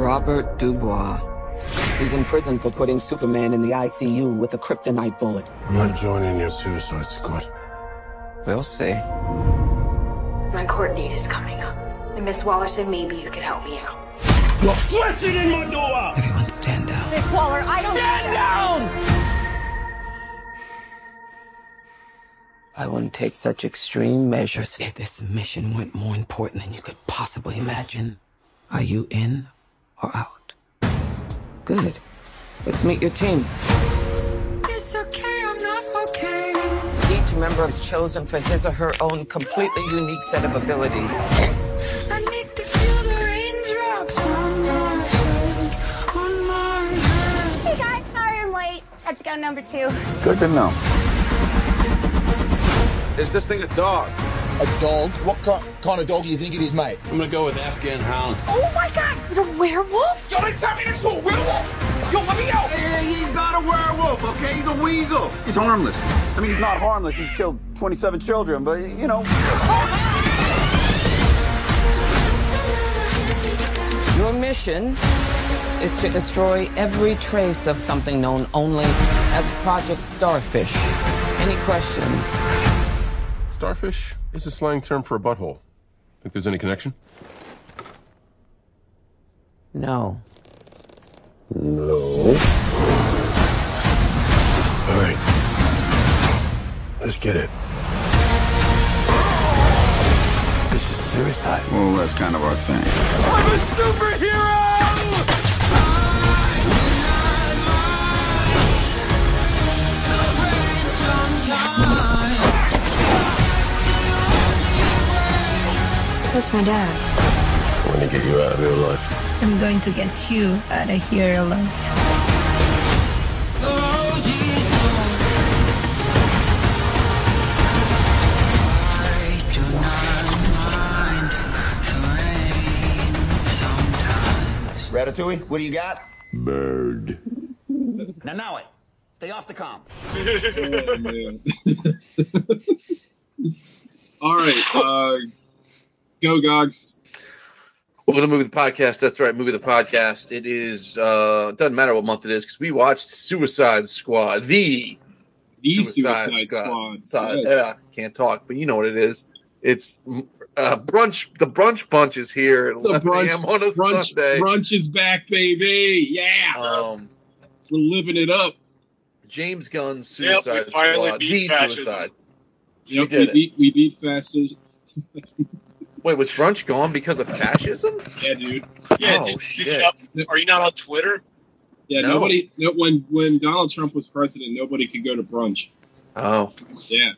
Robert Dubois. He's in prison for putting Superman in the ICU with a kryptonite bullet. I'm not joining your suicide squad. We'll see. My court date is coming up. And Miss Waller said maybe you could help me out. You're flexing in my door! Everyone stand down. Miss Waller, I don't Stand down! I wouldn't take such extreme measures if this mission went more important than you could possibly imagine. Are you in or out? Good. Let's meet your team. It's okay, I'm not okay. Each member is chosen for his or her own completely unique set of abilities. I need to feel the raindrops on my head, on my head. Hey guys, sorry I'm late. Had to go number two. Good to know. Is this thing a dog? A dog? What kind, kind of dog do you think it is, mate? I'm gonna go with Afghan Hound. Oh my god, is it a werewolf? Yo, they sent me next to a werewolf! Yo, let me out! Hey, he's not a werewolf, okay? He's a weasel. He's harmless. I mean, he's not harmless. He's killed 27 children, but, you know. Your mission is to destroy every trace of something known only as Project Starfish. Any questions? Starfish is a slang term for a butthole. Think there's any connection? No. No. All right. Let's get it. This is suicide. Well, that's kind of our thing. I'm a superhero! That's my dad? I want to get you out of real life. I'm going to get you out of here alone. Ratatouille, what do you got? Bird. Now, now it. Stay off the comp. Oh, man. All right, uh, go Gogs. Welcome to Movie the Podcast. That's right, Movie the Podcast. It is uh doesn't matter what month it is because we watched Suicide Squad, the The Suicide, Squad. Squad. Yes. Yeah, can't talk, but you know what it is. It's uh, brunch. The brunch bunch is here The 11 brunch, a.m. on a brunch, Sunday. brunch is back, baby. Yeah, Um, we're living it up. James Gunn's Suicide finally Squad, the fascism. Suicide. Yep, did we it. beat we beat fascism. Wait, was brunch gone because of fascism? yeah, dude. Yeah, Oh, did- did shit. you are you not on Twitter? Yeah, No. nobody. No, when when Donald Trump was president, nobody could go to brunch. Oh, Yeah,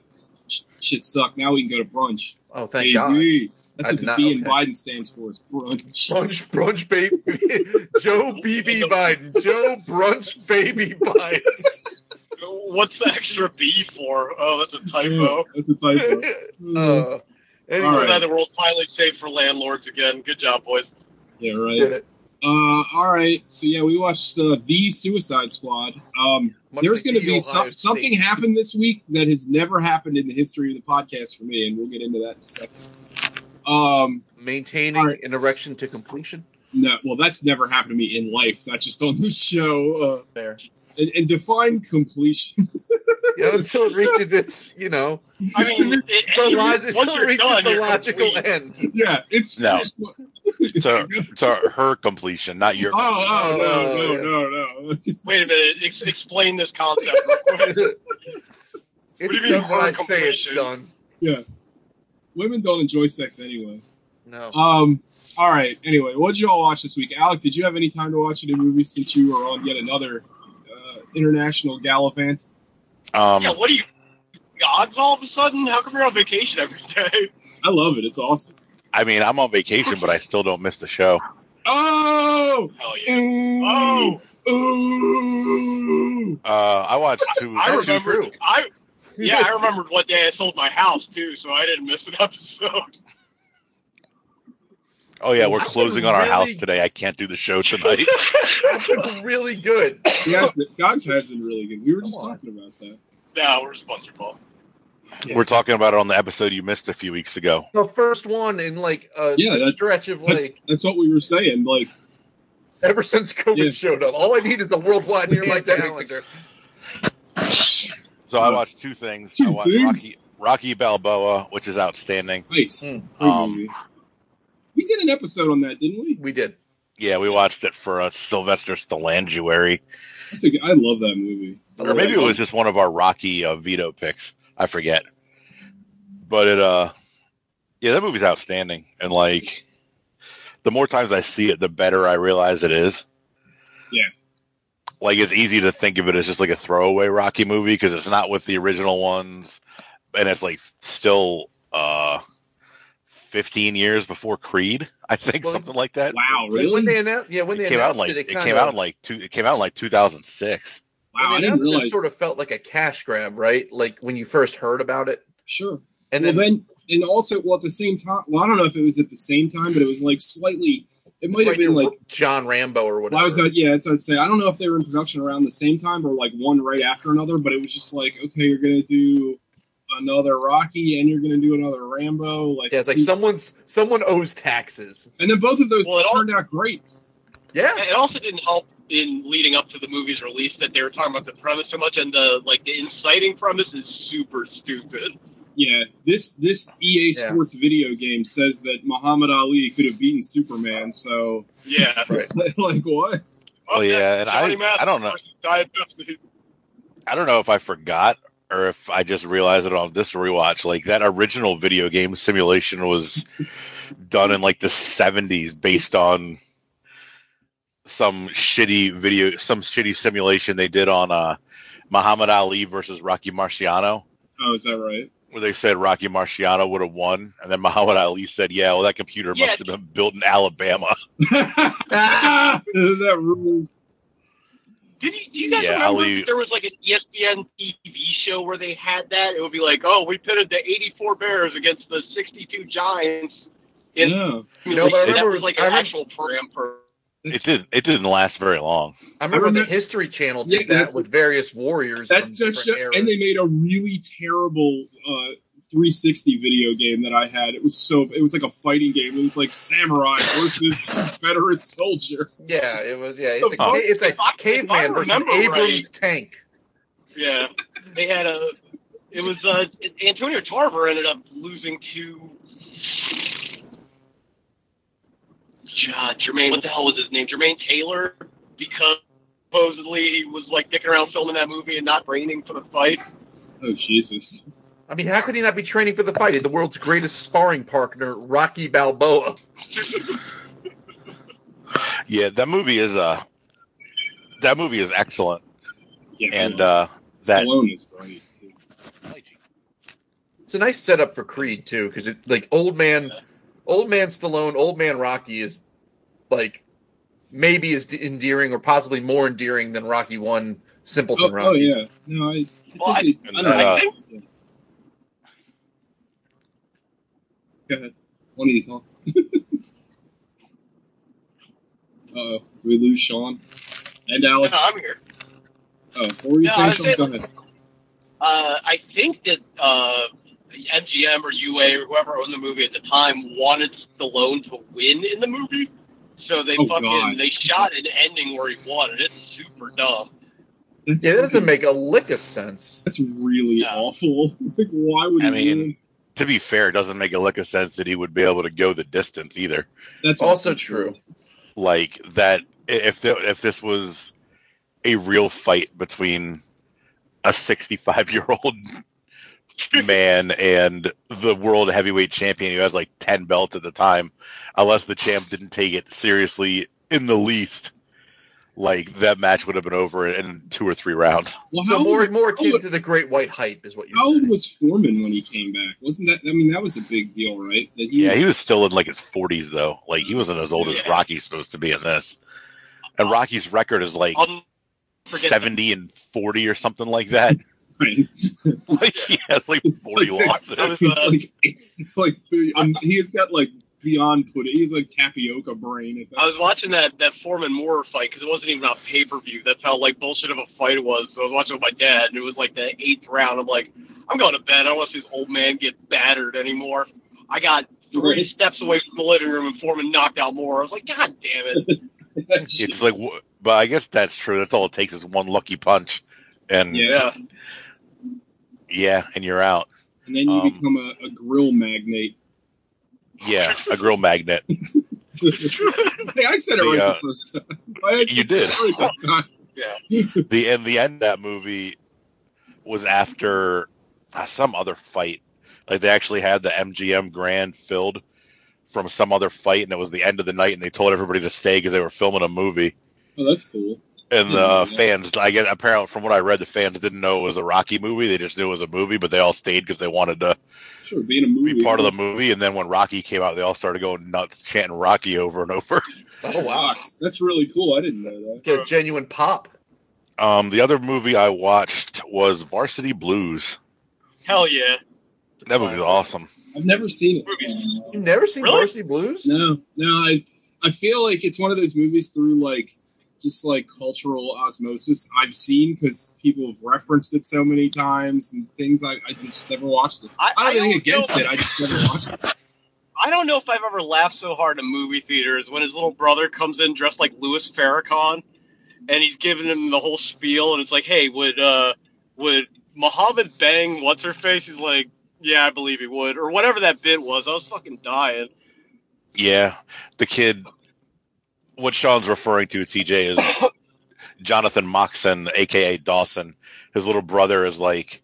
shit sucked. Now we can go to brunch. oh, thank God. Baby. That's I what the not- B in okay. Biden stands for. Is brunch. Brunch, brunch, baby. Joe BB Biden. Joe Brunch Baby Biden. What's the extra B for? Oh, that's a typo. That's a typo. uh, anyway, All right. The world's finally safe for landlords again. Good job, boys. Yeah, did right. it. Uh, all right. So yeah, we watched uh, the Suicide Squad. Um, there's going to be some, Ohio something State. happened this week that has never happened in the history of the podcast for me, and we'll get into that in a second. Um, Maintaining All right. an erection to completion. no, well, that's never happened to me in life, not just on this show. Uh, There. And, and define completion. You know, until it reaches its, you know, I mean, me, it, the it- log- until it reaches done, the logical complete. end. yeah, it's No. finished. to, to her completion, not your. Oh, oh, no, Oh, no, yeah. no, no. Wait a minute. Ex- explain this concept. real quick. Do you mean when I say it's done. Yeah. Women don't enjoy sex anyway. No. Um. All right. Anyway, what did you all watch this week? Alec, did you have any time to watch any movies since you were on yet another international gallivant? Um, yeah, what are you, gods all of a sudden? How come you're on vacation every day? I love it. It's awesome. I mean, I'm on vacation, but I still don't miss the show. Oh. Hell yeah. Ooh. Oh, Ooh. Uh, I watched two. I remember. true. I yeah, I remembered what day I sold my house too, so I didn't miss an episode. Oh yeah, we're That's closing on our house today. I can't do the show tonight. That's been really good. Yes, Gogs has been really good. We were just on. talking about that. no, we're sponsored Paul. We're talking about it on the episode you missed a few weeks ago. The first one in like a Yeah, that- stretch of That's like that's what we were saying. Like, Ever since COVID showed up, all I need is a worldwide nearby calendar. So I watched two things. Two I watched things? Rocky, Rocky Balboa, which is outstanding. Nice. Hmm. Um, movie. We did an episode on that, didn't we? We did. Yeah, we watched it for a Sylvester Stallangeary. That's a good, I love that movie. or maybe it was just one of our Rocky uh, veto picks. I forget. But it, uh, yeah, that movie's outstanding. And like, the more times I see it, the better I realize it is. Yeah. Like, it's easy to think of it as just like a throwaway Rocky movie because it's not with the original ones, and it's like still uh, 15 years before Creed. I think Well, something like that. Wow, When- When they announced, yeah, when It they came out announced in like it, it, it, came of, out in like two. It came out in like 2006. Wow, I when they didn't it, realize. it sort of felt like a cash grab, right? Like when you first heard about it. Sure. And well, then, then, and also, well, at the same time, well, I don't know if it was at the same time, but it was like slightly. It might have been like. John Rambo or whatever. Well, I was, uh, yeah, that's I'd say. I don't know if they were in production around the same time or like one right after another, but it was just like, okay, you're gonna do another Rocky and you're gonna do another Rambo. Like, yeah, it's like someone's someone owes taxes. and then both of those Well, it all- turned out great. Yeah, It also didn't help in leading up to the movie's release that they were talking about the premise so much, and the like the inciting premise is super stupid. Yeah, this this EA Yeah. Sports video game says that Muhammad Ali could have beaten Superman. So, Yeah. Right. like what? Oh yeah, and Johnny I Mathis I don't know versus Diet Pepsi. I don't know if I forgot or if I just realized it on this rewatch. Like that original video game simulation was done in like the seventies based on some shitty video some shitty simulation they did on uh Muhammad Ali versus Rocky Marciano. Oh, is that right? Where they said Rocky Marciano would have won, and then Muhammad Ali said, "Yeah, well, that computer Yeah. must have been built in Alabama." that rules. Did you, do you guys Yeah, remember Ali- that there was like an ESPN TV show where they had that? It would be like, oh, we pitted the 84 Bears against the 62 Giants. In, Yeah. No, but I that remember- was like I an remember- actual program for. It didn't. It didn't last very long. I remember, remember- the History Channel Yeah, did that with various warriors. That just show, and they made a really terrible uh, 360 video game that I had. It was so it was like a fighting game. It was like samurai versus Confederate soldier. yeah, it was. Yeah, The it's a, it's a If I- if I caveman versus remember Abrams right- tank. Yeah, they had a. It was uh, Antonio Tarver ended up losing to. God, Jermaine, what the hell was his name? Jermaine Taylor, because supposedly he was like dicking around filming that movie and not training for the fight. Oh Jesus! I mean, how could he not be training for the fight? The world's greatest sparring partner, Rocky Balboa. Yeah, that movie is uh that movie is excellent, Yeah, and uh, that Stallone is great too. It's a nice setup for Creed too, because it like old man, old man Stallone, old man Rocky is like maybe as endearing or possibly more endearing than Rocky One Simpleton Oh, Rocky. oh yeah, no, I. I Well, I- they- And I don't know. uh, think Go ahead. Why don't you talk? Uh, we lose Sean and Alec. No, I'm here. Oh, what were you Yeah, I saying, was Sean? Go ahead. Uh, I think that uh, MGM or UA or whoever owned the movie at the time wanted Stallone to win in the movie, so they Oh, fucking God. they shot an ending where he won, and it's super dumb. That's Yeah, that doesn't fucking- make a lick of sense. That's really Yeah. awful. like, why would he I mean, win? To be fair, it doesn't make a lick of sense that he would be able to go the distance either. That's Also true. Like that, if the, if this was a real fight between a 65 year old man and the world heavyweight champion who has like 10 belts at the time, unless the champ didn't take it seriously in the least, like that match would have been over in two or three rounds. Well, So how, more old, more akin to the Great White Hype is what you're how old was Foreman when he came back? Wasn't that? I mean, that was a big deal, right? That he Yeah, was, he was still in like his 40s though. Like he wasn't as old as Yeah. Rocky's supposed to be in this. And Rocky's record is like I'll never forget 70 and 40 or something like that. right. like he has like It's 40 like- losses. I it's like it's like the, um, he has got like beyond pudding. He's like tapioca brain. At that I was watching that that Foreman Moore fight because it wasn't even on pay per view. That's how like bullshit of a fight it was. So I was watching with my dad, and it was like the eighth round. I'm like, I'm going to bed. I don't want to see this old man get battered anymore. I got three Right. steps away from the living room, and Foreman knocked out Moore. I was like, God damn it! it's like, but I guess that's true. That's all it takes is one lucky punch, and Yeah. yeah, and you're out. And then you Um, become a, a grill magnate. Yeah, a grill magnet. Hey, I said it The, right uh, the first time. I you did. it right that time. Yeah. the and the end of that movie was after uh, some other fight. Like they actually had the MGM Grand filled from some other fight, and it was the end of the night, and they told everybody to stay because they were filming a movie. Oh, that's cool. And the Yeah. fans, I get apparently from what I read, the fans didn't know it was a Rocky movie. They just knew it was a movie, but they all stayed because they wanted to Sure, being a movie. be part of the movie. And then when Rocky came out, they all started going nuts, chanting Rocky over and over. Oh wow, That's, that's really cool. I didn't know that. get a genuine pop. Um, the other movie I watched was Varsity Blues. Hell yeah. That movie was awesome. I've never seen it. Movies. You've never seen Really? Varsity Blues? No, no. I I feel like it's one of those movies through like just like cultural osmosis I've seen because people have referenced it so many times and things. I, I just never watched it. I- I, I don't have anything against know. it. I just never watched it. I don't know if I've ever laughed so hard in a movie theaters when his little brother comes in dressed like Louis Farrakhan, and he's giving him the whole spiel, and it's like, "Hey, would uh, would Muhammad bang what's her face?" He's like, "Yeah, I believe he would," or whatever that bit was. I was fucking dying. Yeah, the kid. What Sean's referring to, TJ, is Jonathan Moxon, aka Dawson. His little brother is like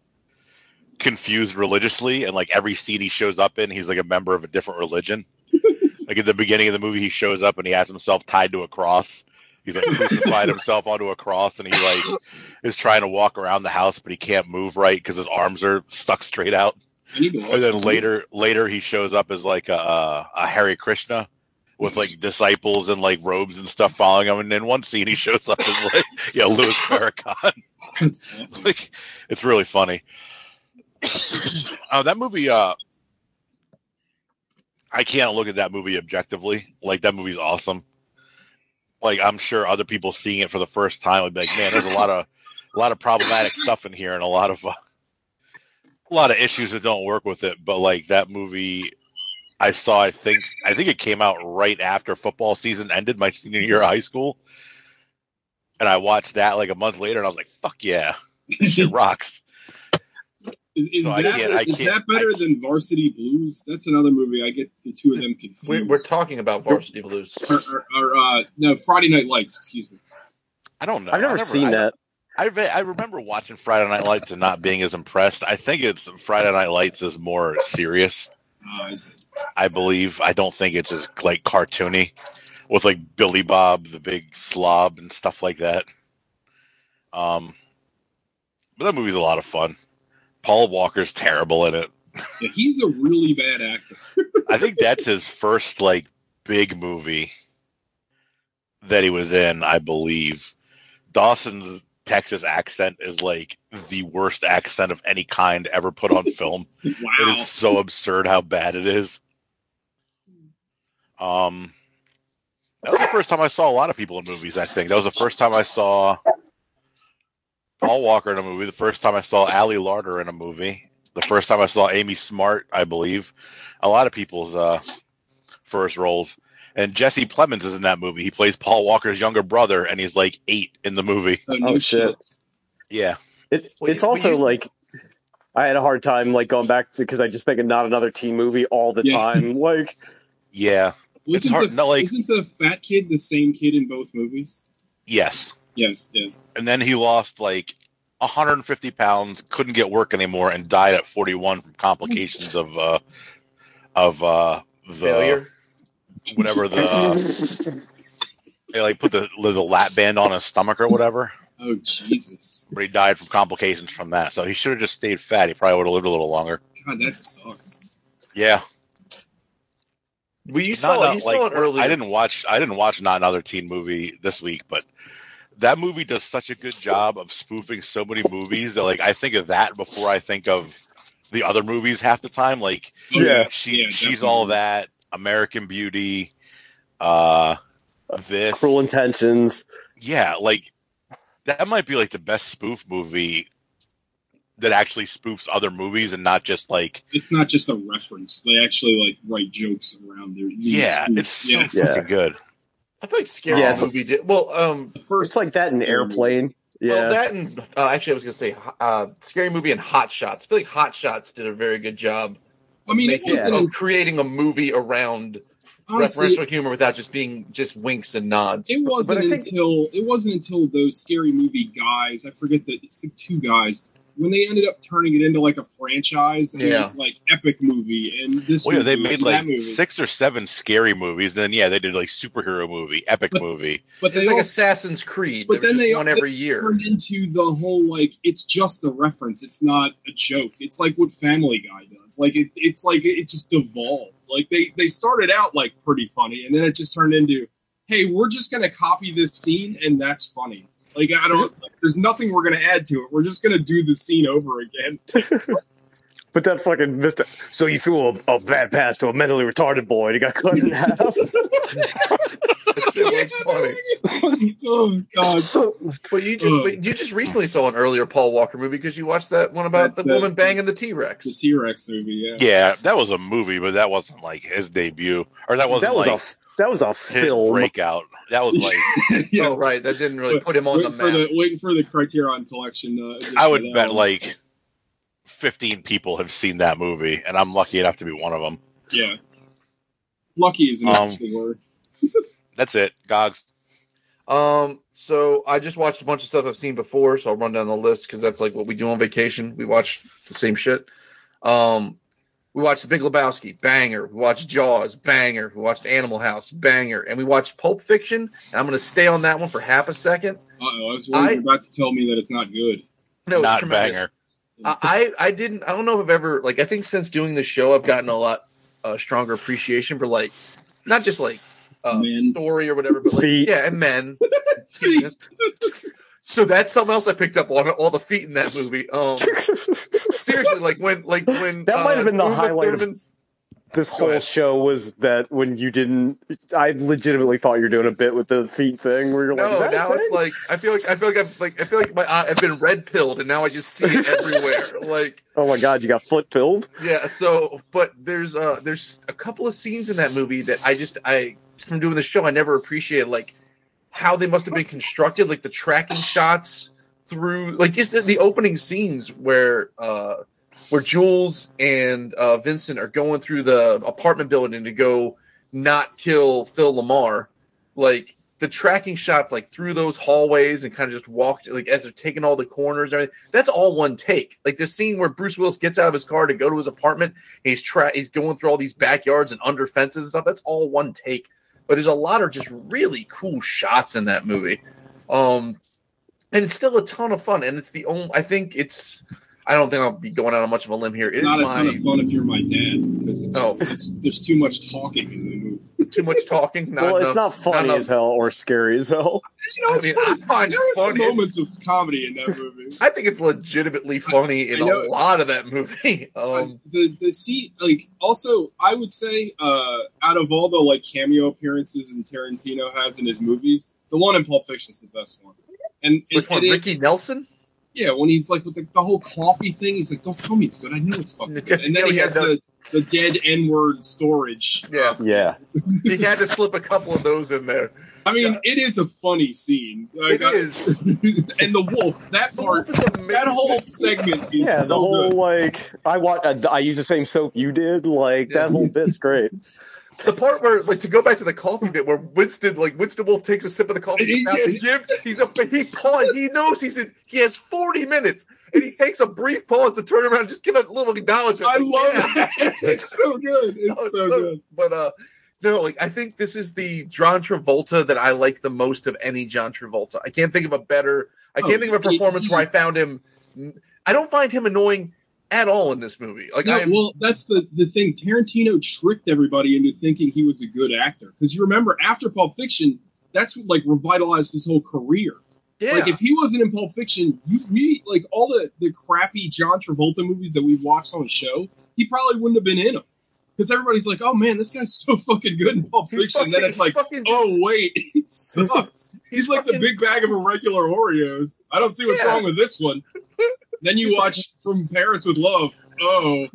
confused religiously, and like every scene he shows up in, he's like a member of a different religion. like at the beginning of the movie, he shows up and he has himself tied to a cross. He's like crucified himself onto a cross, and he like is trying to walk around the house, but he can't move right because his arms are stuck straight out. I need to watch And then later, later he shows up as like a, a Hare Krishna with like disciples and like robes and stuff following him. And in one scene, he shows up as like yeah, Louis Farrakhan. Awesome. like it's really funny. uh, that movie, uh, I can't look at that movie objectively. Like that movie's awesome. Like I'm sure other people seeing it for the first time would be like, man, there's a lot of a lot of problematic stuff in here and a lot of uh, a lot of issues that don't work with it. But like that movie, I saw. I think I think it came out right after football season ended, my senior year of high school, and I watched that like a month later, and I was like, fuck yeah, this shit rocks. Is, is So I that can't- I is can't- that better than Varsity Blues? That's another movie. I get the two of them confused. We're, we're talking about Varsity Blues. Or, or, or, uh, no, Friday Night Lights. Excuse me. I don't know. I've never, I seen I- that. I I remember watching Friday Night Lights and not being as impressed. I think it's Friday Night Lights is more serious. Oh, I see. I believe. I don't think it's as like cartoony with like Billy Bob, the big slob, and stuff like that. Um, but that movie's a lot of fun. Paul Walker's terrible in it. Yeah, he's a really bad actor. I think that's his first like big movie that he was in. I believe Dawson's Texas accent is like the worst accent of any kind ever put on film. It Wow. is so absurd how bad it is. Um, that was the first time I saw a lot of people in movies. I think that was the first time I saw Paul Walker in a movie. The first time I saw Ali Larter in a movie. The first time I saw Amy Smart, I believe. A lot of people's uh, first roles. And Jesse Plemons is in that movie. He plays Paul Walker's younger brother, and he's like eight in the movie. Oh, no Oh shit! Yeah. It, Well, it's you- also well, you- like I had a hard time like going back to because I just think of not another teen movie all the Yeah. time. Like Yeah. Wasn't hard- the, no, like- isn't the fat kid the same kid in both movies? Yes. Yes, yes. and then he lost like 150 pounds, couldn't get work anymore, and died at 41 from complications of uh, of uh, the Failure. whatever the they like put the the lap band on his stomach or whatever. Oh Jesus! But he died from complications from that. So he should have just stayed fat. He probably would have lived a little longer. God, that sucks. Yeah, Well, you Not- saw not you like- saw it earlier. I didn't watch. I didn't watch not another teen movie this week, but that movie does such a good job of spoofing so many movies that like I think of that before I think of the other movies half the time. Like Yeah. she Yeah, she's all that American Beauty, uh, this Cruel Intentions. yeah, like that might be like the best spoof movie that actually spoofs other movies and not just like It's not just a reference. They actually like write jokes around their. yeah, spoof- it's so yeah. Yeah. fucking good. I feel like scary Yeah, it's- movie did well. Um, It's like that in Airplane. Yeah. Well, that and uh, actually, I was gonna say uh, scary movie and Hot Shots. I feel like Hot Shots did a very good job. I mean, it making- wasn't creating a movie around Honestly- referential humor without just being just winks and nods. It wasn't But think- until it wasn't until those scary movie guys. I forget that it's the two guys when they ended up turning it into like a franchise and it Yeah. was like epic movie and this. Well, yeah, they made like six or seven scary movies. Then yeah, they did like superhero movie, epic movie. But it's they like all- Assassin's Creed. But then they just one they every year. turned into the whole like it's just the reference. It's not a joke. It's like what Family Guy does. Like it, it's like it just devolved. Like they they started out like pretty funny, and then it just turned into, hey, we're just gonna copy this scene, and that's funny. Like I don't. Like, there's nothing we're gonna add to it. We're just gonna do the scene over again. But that fucking Vista. So you threw a, a bad pass to a mentally retarded boy and he got cut in half. oh God! But you just you just recently saw an earlier Paul Walker movie because you watched that one about the That- that- woman banging the T Rex. The T Rex movie, yeah. Yeah, that was a movie, but that wasn't like his debut, or that wasn't that was like a that was a his film. breakout. That was like Oh right, that didn't really put him on the waiting for map. the waiting for the Criterion Collection. Uh, I would bet one. like fifteen people have seen that movie, and I'm lucky enough to be one of them. yeah. Lucky is an Um, word. That's it, Gogs. Um, so I just watched a bunch of stuff I've seen before, so I'll run down the list because that's like what we do on vacation. We watch the same shit. Um, we watched The Big Lebowski, banger. We watched Jaws, banger. We watched Animal House, banger, and we watched Pulp Fiction. And I'm going to stay on that one for half a second. Uh oh, I was worried I- you were about to tell me that it's not good. No, it's Not tremendous. banger. I I didn't. I don't know if I've ever like. I think since doing the show, I've gotten a lot uh, stronger appreciation for like not just like uh, story or whatever, but like Feet. yeah, and men. So that's something else I picked up on all the feet in that movie. Um, seriously, like when like when That might have uh, been the Uma highlight of- This whole show was that when you didn't, I legitimately thought you were doing a bit with the feet thing, where you're like, No, "Is that a now it's like I feel like I feel like I've like I feel like my I've been red pilled and now I just see it everywhere. Like oh my god, you got foot pilled. Yeah, so but there's uh there's a couple of scenes in that movie that I just I from doing the show I never appreciated like how they must have been constructed, like the tracking shots through like just the, the opening scenes where uh where Jules and uh Vincent are going through the apartment building to go not kill Phil LaMarr, like the tracking shots like through those hallways and kind of just walked like as they're taking all the corners and everything. That's all one take. Like the scene where Bruce Willis gets out of his car to go to his apartment, he's tra- he's going through all these backyards and under fences and stuff. That's all one take. But there's a lot of just really cool shots in that movie. Um and it's still a ton of fun. And it's the only I think it's I don't think I'll be going out on much of a limb here. It's It is not a my- ton of fun if you're my dad because Oh. there's too much talking in the movie. too much talking. Not well, it's not funny enough- as hell or scary as hell. You know, it's I mean, pretty, I there are funny. moments of comedy in that movie. I think it's legitimately funny in I know- a lot of that movie. Um, the the scene like also I would say uh out of all the like cameo appearances and Tarantino has in his movies, the one in Pulp Fiction is the best one. And it, which one? it is- Ricky Nelson? Yeah, when he's like with the, the whole coffee thing, he's like, "Don't tell me it's good. I know it's fucking good." And then Yeah, he he has the the dead N word storage. Yeah, Yeah, he had to slip a couple of those in there. I mean, it is a funny scene. Like, It I- and the wolf, that part, that whole segment is yeah. The whole good. like, I want, I, I use the same soap you did. Like that whole bit's great. The part where, like, to go back to the coffee bit, where Winston, like, Winston Wolf takes a sip of the coffee, He- he's, yes. he's a he pause, he knows he's in, he has forty minutes, and he takes a brief pause to turn around and just give a little acknowledgement. I Like, love yeah. that. It's so good. It's No, it's so good. But uh, no, like I think this is the John Travolta that I like the most of any John Travolta. I can't think of a better. I can't Oh, think of a performance where I found him. I don't find him annoying at all in this movie. Like No, am. well, that's the the thing. Tarantino tricked everybody into thinking he was a good actor because you remember after Pulp Fiction, that's what like revitalized his whole career. yeah. Like if he wasn't in Pulp Fiction, you we like all the the crappy John Travolta movies that we've watched on the show, he probably wouldn't have been in them. Because everybody's like, "Oh man, this guy's so fucking good in Pulp He's Fiction." and then it's like, fucking- "Oh wait, he sucks." He's, like fucking- the big bag of irregular Oreos. I don't see what's Yeah. wrong with this one. Then you watch From Paris with Love. Oh,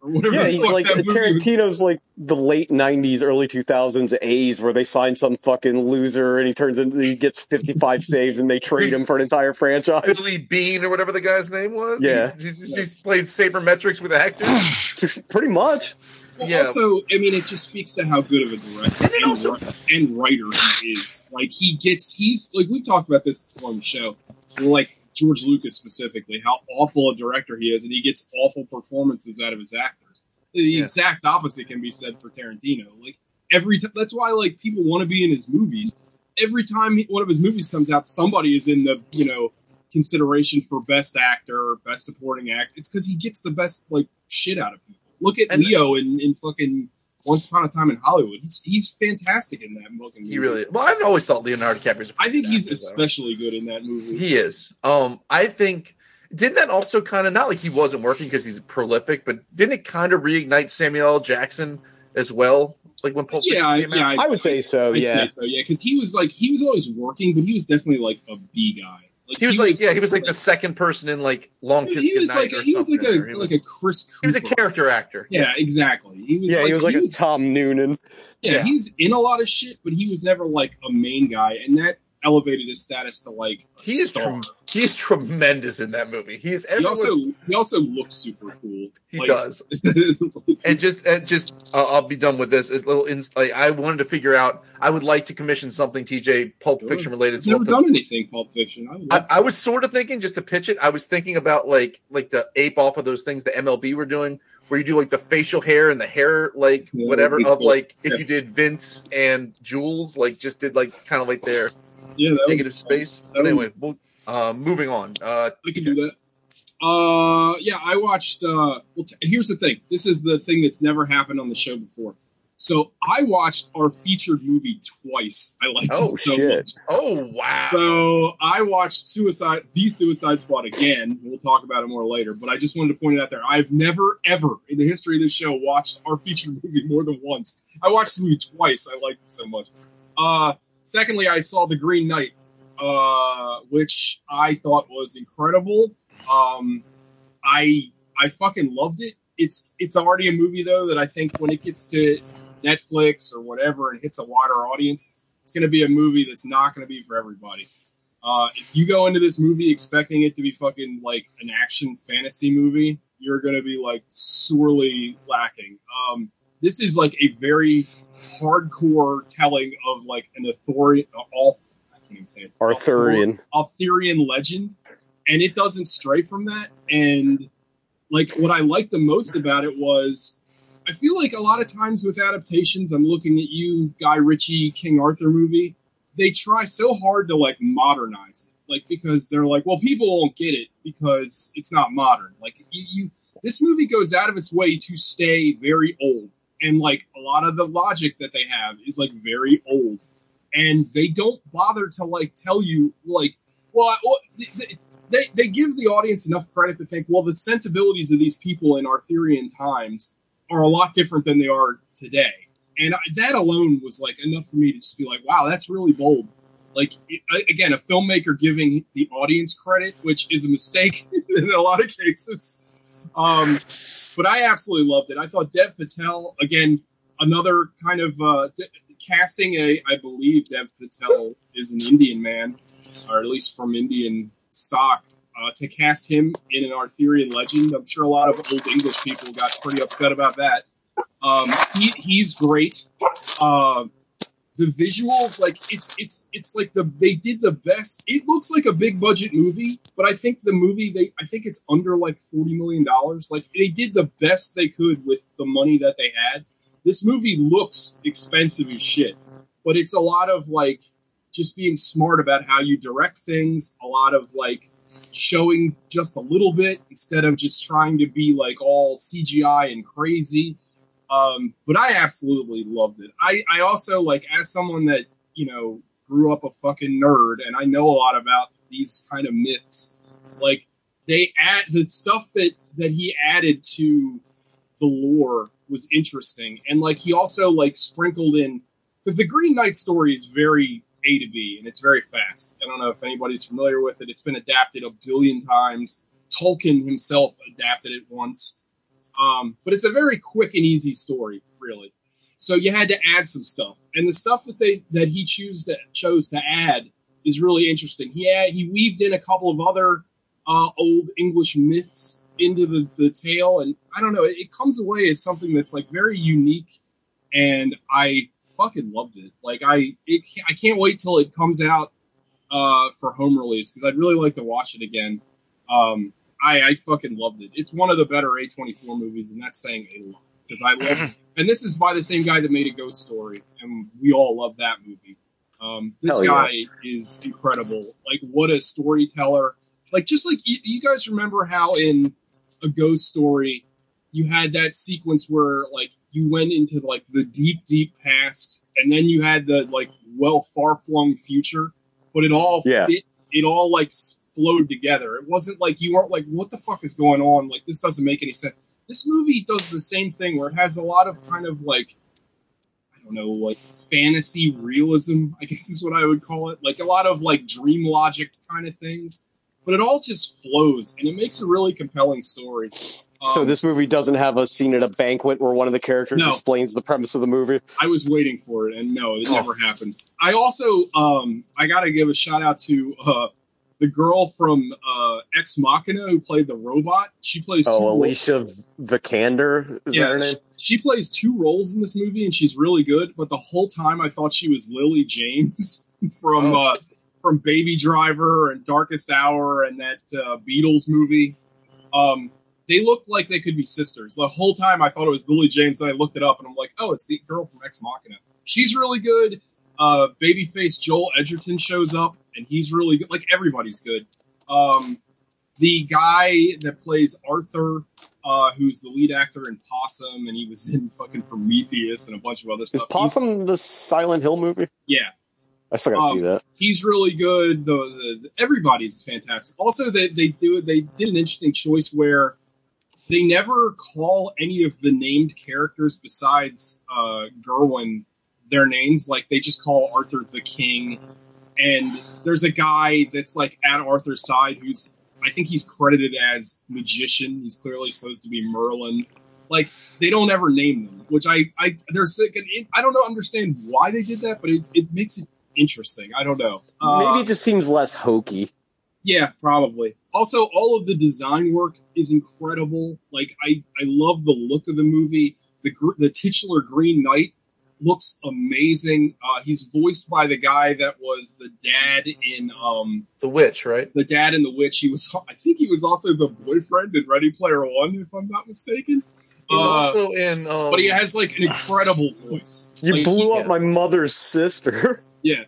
whatever. Yeah, the he's fuck like that was. Tarantino's like the late '90s, early 2000s A's, where they sign some fucking loser and he turns into he gets 55 saves and they trade him for an entire franchise. Billy Beane or whatever the guy's name was. Yeah. he's, he's, he's played sabermetrics with actors. Pretty much. Well, Yeah. Also, I mean, it just speaks to how good of a director and, wri- and writer he is. Like he gets, he's like we talked about this before on the show. Like George Lucas specifically, how awful a director he is, and he gets awful performances out of his actors. The exact opposite can be said for Tarantino. Like every time, that's why like people want to be in his movies. Every time he- one of his movies comes out, somebody is in the you know consideration for best actor or best supporting act. It's because he gets the best like shit out of people. Look at Leo in, in fucking Once Upon a Time in Hollywood. He's he's fantastic in that fucking movie. He really. Well, I've always thought Leonardo DiCaprio's. I think he's good actor, though. especially good in that movie. He is. Um, I think didn't that also kind of not like he wasn't working because he's prolific, but didn't it kind of reignite Samuel L. Jackson as well? Like when Pulp Fiction yeah, I- came yeah, out? I would say so. I'd yeah. say so, yeah, because he was like he was always working, but he was definitely like a B guy. Like he was like yeah, he was like the second person in like Long Kiss he was like he was like a or he like a Chris. he was a character actor. Yeah, exactly. He was yeah, like, he was like a Tom Noonan. yeah, he's in a lot of shit, but he was never like a main guy, and that elevated his status to like a He is star. trem- he is tremendous in that movie. He is he also he also looks super cool. He Like- does. and just and just uh, I'll be done with this. Is little ins- like I wanted to figure out. I would like to commission something TJ Pulp Fiction related. Never to- done anything Pulp Fiction. I I, I was sort of thinking just to pitch it. I was thinking about like like the ape off of those things the MLB were doing, where you do like the facial hair and the hair like Yeah, whatever of cool. like if Yeah. you did Vince and Jules, like just did like kind of like their yeah, would- negative space. But anyway, we'll, uh, moving on. Uh, I can do that. Uh, yeah, I watched. Uh, well, t- here's the thing. This is the thing that's never happened on the show before. So I watched our featured movie twice. I liked Oh, it so shit. much. oh wow! So I watched Suicide, the Suicide Squad again. We'll talk about it more later, but I just wanted to point it out there. I've never, ever in the history of this show watched our featured movie more than once. I watched the movie twice. I liked it so much. Uh, secondly, I saw The Green Knight, uh, which I thought was incredible. Um, I I fucking loved it. It's it's already a movie though that I think when it gets to Netflix or whatever and hits a wider audience, it's going to be a movie that's not going to be for everybody. Uh, if you go into this movie expecting it to be fucking like an action fantasy movie, you're going to be like sorely lacking. Um, this is like a very hardcore telling of like an authority, all I can't even say it, Arthurian. Arthurian legend, and it doesn't stray from that. And like what I liked the most about it was I feel like a lot of times with adaptations, I'm looking at you, Guy Ritchie, King Arthur movie, they try so hard to like modernize it. Like because they're like, well, people won't get it because it's not modern. Like you, you this movie goes out of its way to stay very old. And like a lot of the logic that they have is like very old. And they don't bother to like tell you like, well, they, they, give the audience enough credit to think, well, the sensibilities of these people in Arthurian times are a lot different than they are today. And I, that alone was like enough for me to just be like, wow, that's really bold. Like, again, a filmmaker giving the audience credit, which is a mistake in a lot of cases. Um, but I absolutely loved it. I thought Dev Patel, again, another kind of uh, d- casting a, I believe Dev Patel is an Indian man, or at least from Indian stock. Uh, to cast him in an Arthurian legend, I'm sure a lot of old English people got pretty upset about that. Um, he, he's great. Uh, the visuals, like it's it's it's like the they did the best. It looks like a big budget movie, but I think the movie they I think it's under like forty million dollars. Like they did the best they could with the money that they had. This movie looks expensive as shit, but it's a lot of like just being smart about how you direct things. A lot of like showing just a little bit instead of just trying to be like all CGI and crazy. Um, but I absolutely loved it. I, I also like as someone that, you know, grew up a fucking nerd and I know a lot about these kind of myths, like they add the stuff that that he added to the lore was interesting. And like he also like sprinkled in because the Green Knight story is very A to B and it's very fast. I don't know if anybody's familiar with it. It's been adapted a billion times. Tolkien himself adapted it once. Um, but it's a very quick and easy story, really. So you had to add some stuff, and the stuff that they that he chose to chose to add is really interesting. He had, he weaved in a couple of other uh, old English myths into the, the tale, and I don't know, it, it comes away as something that's like very unique, and I fucking loved it. Like I it, I can't wait till it comes out uh, for home release because I'd really like to watch it again. Um, I, I fucking loved it. It's one of the better A24 movies, and that's saying a lot because I love. and this is by the same guy that made a Ghost Story, and we all love that movie. Um, this Hell yeah. guy is incredible. Like, what a storyteller! Like, just like you, you guys remember how in a Ghost Story, you had that sequence where like you went into like the deep, deep past, and then you had the like well far flung future, but it all Yeah. fit. It all like flowed together. It wasn't like you weren't like, what the fuck is going on? Like, this doesn't make any sense. This movie does the same thing where it has a lot of kind of like I don't know, like fantasy realism, I guess is what I would call it. Like a lot of like dream logic kind of things. But it all just flows and it makes a really compelling story. So Um, this movie doesn't have a scene at a banquet where one of the characters No. explains the premise of the movie. I was waiting for it and no, it never happens. I also um I gotta give a shout out to uh the girl from uh Ex Machina who played the robot. She plays two Oh, roles. Alicia Vikander is that her name? She, she plays two roles in this movie, and she's really good. But the whole time, I thought she was Lily James from Oh. uh, from Baby Driver and Darkest Hour and that uh, Beatles movie. Um, they looked like they could be sisters. The whole time, I thought it was Lily James, and I looked it up, and I'm like, oh, it's the girl from Ex Machina. She's really good. Uh, babyface Joel Edgerton shows up, and he's really good. Like everybody's good. Um, the guy that plays Arthur, uh, who's the lead actor in Possum, and he was in fucking Prometheus and a bunch of other stuff. Is. Possum the Silent Hill movie? Yeah, I still gotta Um, see that. he's really good. The, the, the- everybody's fantastic. Also, they they do they did an interesting choice where they never call any of the named characters besides uh, Gawain their names. Like they just call Arthur the King, and there's a guy that's like at Arthur's side who's I think he's credited as magician. He's clearly supposed to be Merlin. Like they don't ever name them, which I I there's I don't know understand why they did that, but it's it makes it interesting. I don't know. Uh, Maybe it just seems less hokey. yeah, probably. Also, all of the design work is incredible. Like, I, I love the look of the movie. The the titular Green Knight looks amazing. Uh, he's voiced by the guy that was the dad in um The Witch, right? the dad in The Witch. He was I think he was also the boyfriend in Ready Player One, if I'm not mistaken. Uh, also in. Um, but he has like an incredible voice. You Like, blew he- up my mother's sister. Yeah,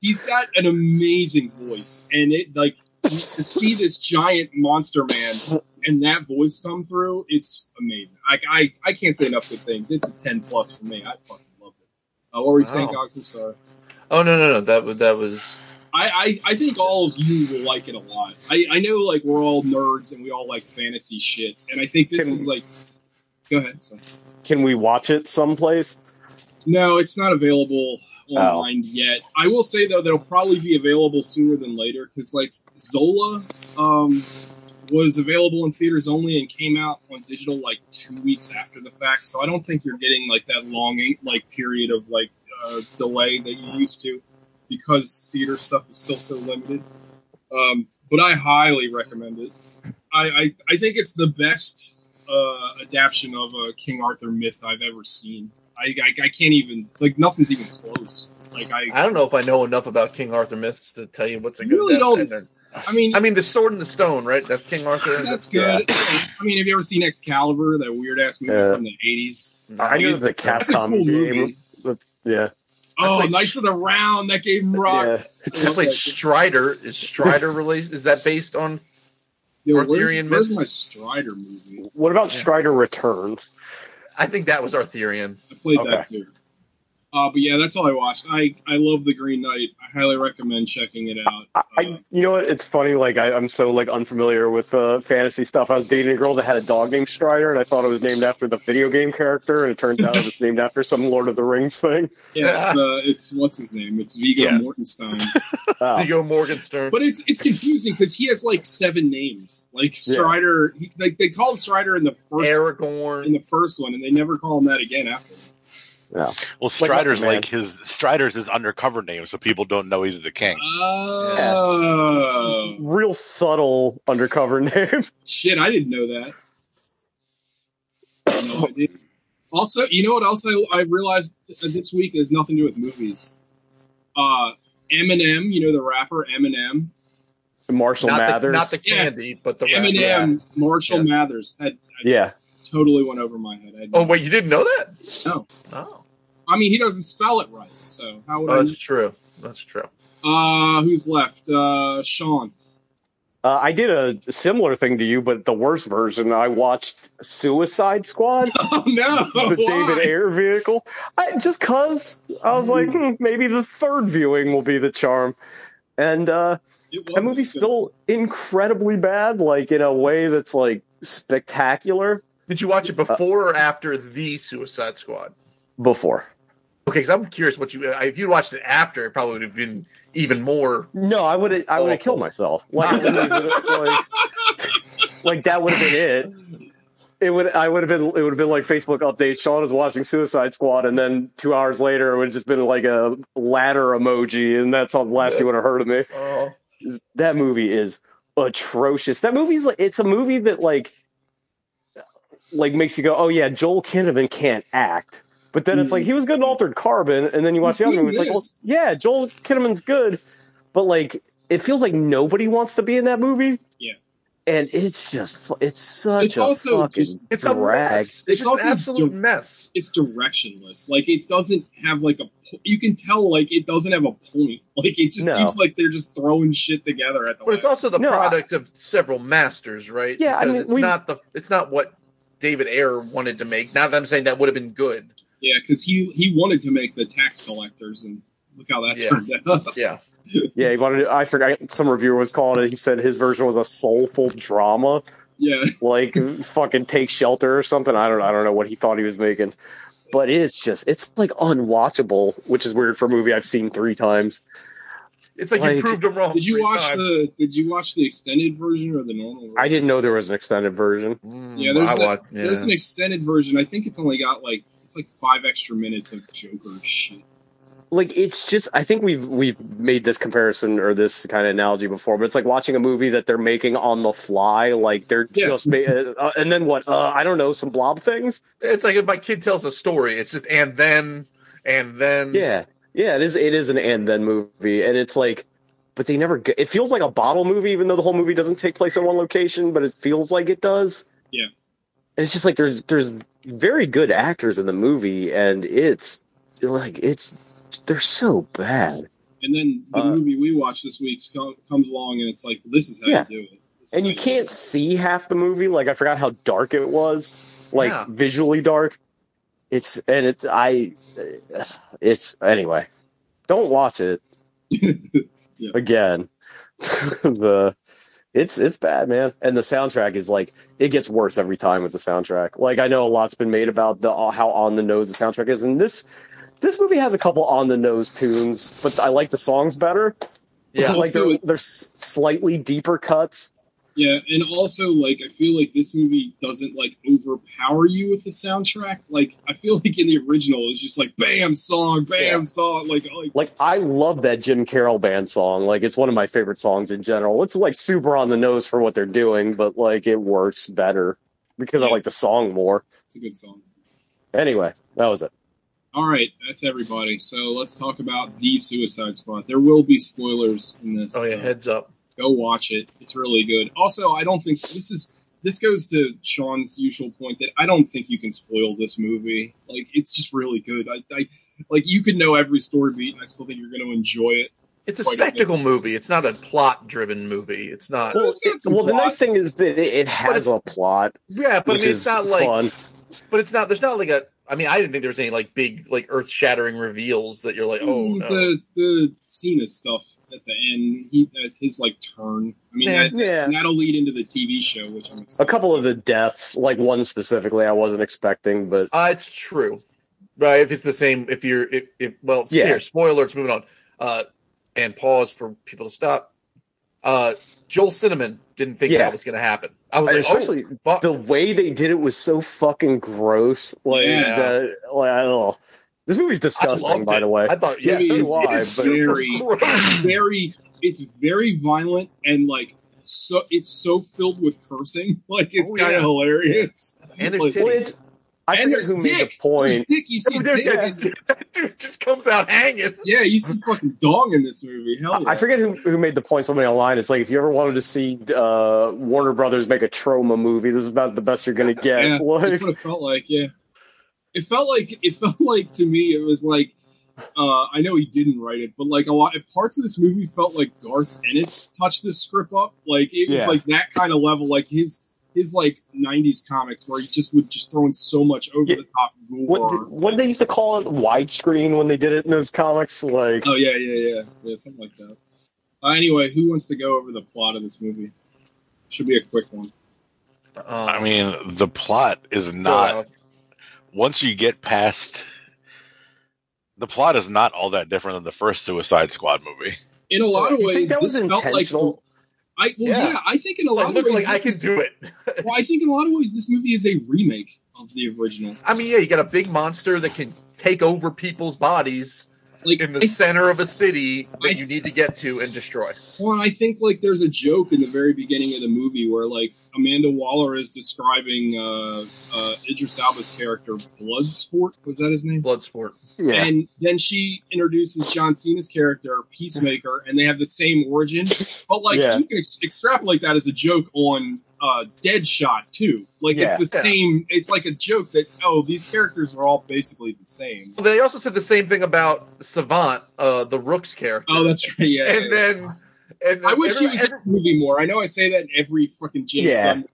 he's got an amazing voice, and it like to see this giant monster man and that voice come through, it's amazing. I I, I can't say enough good things. It's a ten plus for me. I fucking loved it. Uh, what were you saying, Wow. I'm sorry. Oh no no no that was that was I, I, I think all of you will like it a lot. I, I know like we're all nerds and we all like fantasy shit, and I think this Can- is like. Go ahead. Sorry. Can we watch it someplace? No, it's not available online yet. I will say though, that'll probably be available sooner than later because like Zola um, was available in theaters only and came out on digital like two weeks after the fact. So I don't think you're getting like that long like period of like uh, delay that you used to because theater stuff is still so limited. Um, but I highly recommend it. I, I, I think it's the best uh, adaptation of a King Arthur myth I've ever seen. I, I, I can't even like nothing's even close. Like I, I don't know if I know enough about King Arthur myths to tell you what's a You good really don't-. I mean, I mean, the Sword and the Stone, right? That's King Arthur. that's good. I mean, have you ever seen Excalibur, that weird ass movie Yeah. from the eighties? Mm-hmm. I know the That's a Capcom cool game. movie. yeah. Oh, played Knights of the Round, that game rocked. I played Strider. Is Strider released? Is that based on? Yo, where's, Arthurian where's myths? my Strider movie? What about Strider Returns? I think that was Arthurian. I played Okay. that too. Uh, but yeah, that's all I watched. I I love the Green Knight. I highly recommend checking it out. I, you know what? It's funny. Like I, I'm so like unfamiliar with uh, fantasy stuff. I was dating a girl that had a dog named Strider, and I thought it was named after the video game character, and it turns out it was named after some Lord of the Rings thing. Yeah, it's, uh, it's what's his name? It's Viggo Mortenstein. Oh. Viggo Morgenstern. But it's it's confusing because he has like seven names. Like Strider, he, like they called Strider in the first Aragorn in the first one, and they never call him that again after. Yeah. Well, Strider's Man. like his Strider's his undercover name, so people don't know he's the king. Oh Real subtle undercover name. shit! I didn't know that. No, I. Also, you know what else I, I realized this week is nothing to do with movies. Uh, Eminem, you know the rapper Eminem. Marshall not Mathers. the, not the Yes. candy, but the Eminem, rap. Marshall Mathers had, had yeah. totally went over my head. I Oh wait, you didn't know that? no. Oh, I mean, he doesn't spell it right, so how would oh I? that's true. That's true. Uh, who's left? Uh, Sean. Uh, I did a similar thing to you, but the worst version. I watched Suicide Squad, Oh no! the why? David Ayer vehicle. I, just cause I was like, hmm, maybe the third viewing will be the charm. And uh, that movie's still incredibly bad, like in a way that's like spectacular. Did you watch it before or after the Suicide Squad? Before, Okay, because I'm curious what you. Uh, if you'd watched it after, it probably would have been even more. no, I would have, I would have killed myself. Like, I wouldn't even- like, like that would have been it. It would, I would have been, it would have been like Facebook update. Sean is watching Suicide Squad, and then two hours later, it would have just been like a ladder emoji, and that's all the last you would have heard of me. Oh, that movie is atrocious. That movie's like it's a movie that like like makes you go, oh yeah, Joel Kinnaman can't act. But then it's like mm. he was good in Altered Carbon, and then you watch the other good movie, it's like, well, yeah, Joel Kinnaman's good, but like it feels like nobody wants to be in that movie. Yeah. And it's just it's such It's a also fucking just- it's a mess. It's It's, just also an absolute do- mess. It's directionless. Like it doesn't have like a. po- You can tell like it doesn't have a point. Like it just No. seems like they're just throwing shit together at the. But it's also the No, I- product of several masters, right? Yeah, I Because mean, it's we- not the. It's not what David Ayer wanted to make. Not that I'm saying that would have been good. Yeah, because he he wanted to make the tax collectors, and look how that Yeah. turned out. Yeah. Yeah, he wanted. To, I forgot some reviewer was calling it. He said his version was a soulful drama. yeah, like fucking take shelter or something. I don't I don't know what he thought he was making. But it's just it's like unwatchable, which is weird for a movie I've seen three times. It's like, Like- you proved him wrong. Did you watch times. the Did you watch the extended version or the normal? version? I didn't know there was an extended version. Mm, Yeah, there's I the- watched- yeah. There's an extended version. I think it's only got like it's like five extra minutes of Joker shit. Like it's just I think we've we've made this comparison or this kind of analogy before, but it's like watching a movie that they're making on the fly. Like they're Yeah. just ma- uh, and then what? Uh, I don't know, some blob things. It's like if my kid tells a story, it's just and then and then. Yeah, yeah, it is. It is an and then movie, and it's like, but they never. Get, it feels like a bottle movie, even though the whole movie doesn't take place in one location, but it feels like it does. Yeah. And it's just like there's there's very good actors in the movie, and it's like it's they're so bad. And then the Uh, movie we watched this week comes along, and it's like this is how Yeah. you do it. This And you can't see half the movie. Like I forgot how dark it was, like Yeah. visually dark. It's and it's I, it's anyway. Don't watch it Yeah. again. the it's it's bad, man. And the soundtrack is like it gets worse every time with the soundtrack. Like I know a lot's been made about the uh, how on the nose the soundtrack is, and this this movie has a couple on the nose tunes, but I like the songs better. Yeah. like they're, they're slightly deeper cuts. Yeah, and also like I feel like this movie doesn't like overpower you with the soundtrack. Like I feel like in the original it's just like bam song, bam Yeah. song, like like Like I love that Jim Carroll band song. Like it's one of my favorite songs in general. It's like super on the nose for what they're doing, but like it works better because I like the song more. it's a good song. Anyway, that was it. All right, that's everybody. So let's talk about the Suicide Squad. There will be spoilers in this. Oh yeah, so heads up. Go watch it. It's really good. Also, I don't think this is this goes to Sean's usual point that I don't think you can spoil this movie. Like it's just really good. I, I like you could know every story beat, and I still think you're going to enjoy it. It's a Quite a spectacle movie. It's not a plot-driven movie. It's not. Well, it's got some Well, the nice thing is that it, it has a plot, Yeah, but I which mean, is it's not like fun. But it's not. There's not like a. I mean, I didn't think there was any like big, like earth shattering reveals that you're like, oh, no. the the Cena stuff at the end. He that's his like turn. I mean, Yeah. that, Yeah. that'll lead into the TV show, which I'm A excited. couple of the deaths, like one specifically, I wasn't expecting, but Uh, it's true, right? If it's the same, if you're, if, if well, Yeah. here, spoilers. Moving on, uh, and pause for people to stop. Uh, Joel Kinnaman didn't think Yeah. that was going to happen. I was like, oh, especially oh, fuck. the way they did it was so fucking gross. Like, Yeah. that, like I don't. This movie's disgusting, by it. the way. I thought, yeah, Movie so is- do I. it's But very, very. It's very violent and like so. It's so filled with cursing. Like it's Oh, kind of yeah. hilarious. and there's like, titties. well, it's. I and forget there's who made dick. the point. There's dick. You see dick. yeah, dude just comes out hanging. Yeah, you see fucking dong in this movie. Hell yeah. I forget who, who made the point. Somebody online. It's like if you ever wanted to see uh, Warner Brothers make a Troma movie, this is about the best you're gonna get. Yeah, Like, that's what it felt like. Yeah, it felt like it felt like to me it was like uh, I know he didn't write it, but like a lot parts of this movie felt like Garth Ennis touched this script up. Like it was Yeah. like that kind of level. Like his his like '90s comics where he just would just throw in so much over Yeah. the top gore. what did, what did they used to call it? Widescreen when they did it in those comics. Like, oh yeah, yeah, yeah, yeah, something like that. Uh, anyway, who wants to go over the plot of this movie? Should be a quick one. Um, I mean, the plot is not. Once you get past, the plot is not all that different than the first Suicide Squad movie. In a lot of ways, this felt like intentional? I well, yeah. Yeah. I think in a lot I of ways, like I can do it. Well, I think in a lot of ways, this movie is a remake of the original. I mean, yeah, you got a big monster that can take over people's bodies Like, in the I- center of a city I- that you need to get to and destroy. well, I think like there's a joke in the very beginning of the movie where like Amanda Waller is describing uh, uh, Idris Elba's character Bloodsport. Was that his name? Bloodsport. yeah, And then she introduces John Cena's character Peacemaker, and they have the same origin. But like Yeah. you can ex- extrapolate that as a joke on uh, Deadshot too. Like it's Yeah. the Yeah. same. It's like a joke that oh these characters are all basically the same. Well, they also said the same thing about Savant, uh, the Rook's character. Oh, that's right. Yeah. and yeah. then, and then I wish he every- was in the movie more. I know I say that in every fucking James Yeah. Gunn movie.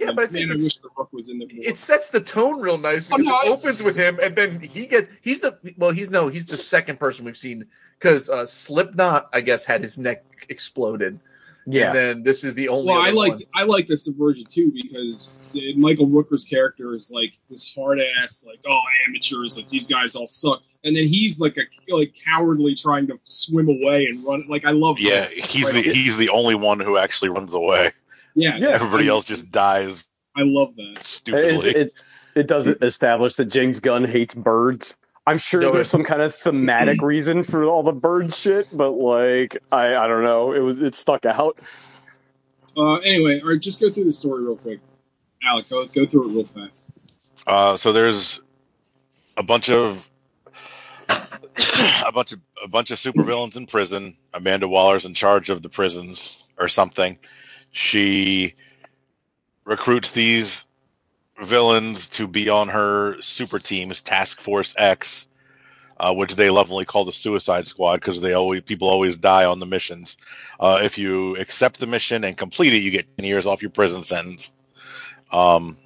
Yeah, but I think man, I wish the Rook was in the movie. it sets the tone real nice Oh, because no, it opens with him, and then he gets he's the well he's no he's the second person we've seen because uh, Slipknot I guess had his neck exploded, yeah. and then this is the only. well, I other liked one. I like the subversion too because Michael Rooker's character is like this hard ass, like oh amateurs, like these guys all suck, and then he's like a like cowardly trying to swim away and run. Like I love Yeah, that. he's the he's the only one who actually runs away. yeah Yeah. Everybody I- else just dies I love that. stupidly. It, it, it does establish that James Gunn hates birds. I'm sure No, there's it- some kind of thematic reason for all the bird shit, but like I, I don't know. It was it stuck out. Uh, anyway, all right, just go through the story real quick. Alec, go go through it real fast. Uh, so there's a bunch of a bunch of a bunch of supervillains in prison. Amanda Waller's in charge of the prisons or something. She recruits these villains to be on her super teams, Task Force X, uh, which they lovingly call the Suicide Squad because they always people always die on the missions. Uh, if you accept the mission and complete it, you get ten years off your prison sentence. Um,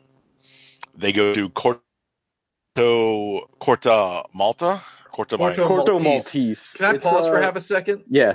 they go to Corto Corta Malta. Corta Corto- Corto Maltese. Maltese. Can I It's, pause for uh, half a second? Yeah.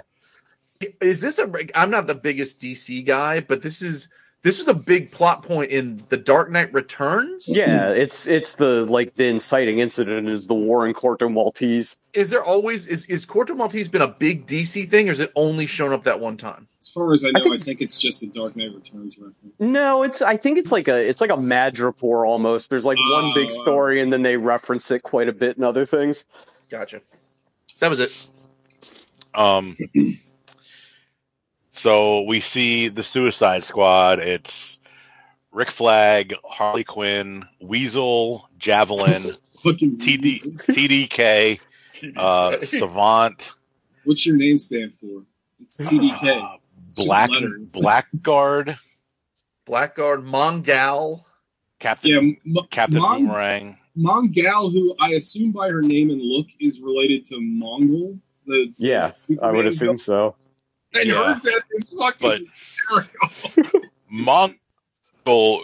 Is this a? I'm not the biggest DC guy, but this is this was a big plot point in The Dark Knight Returns. Yeah, it's it's the like the inciting incident is the war in Corto Maltese. Is there always is is Corto Maltese been a big DC thing, or is it only shown up that one time? As far as I know, I think- think, it's just a Dark Knight Returns reference. No, it's I think it's like a it's like a Madripoor almost. There's like one big Oh. story and then they reference it quite a bit in other things. Gotcha. That was it. Um, so we see the Suicide Squad. It's Rick Flag, Harley Quinn, Weasel, Javelin, TD, Weasel. TDK, uh, Savant, What's your name stand for? It's TDK. It's Black. Blackguard, Blackguard, Mongal. Captain Yeah, M- Captain Mon- Boomerang. Mongal, who I assume by her name and look is related to Mongul. The Yeah, I would Superman assume so. And Yeah. her death is fucking But- hysterical. Mon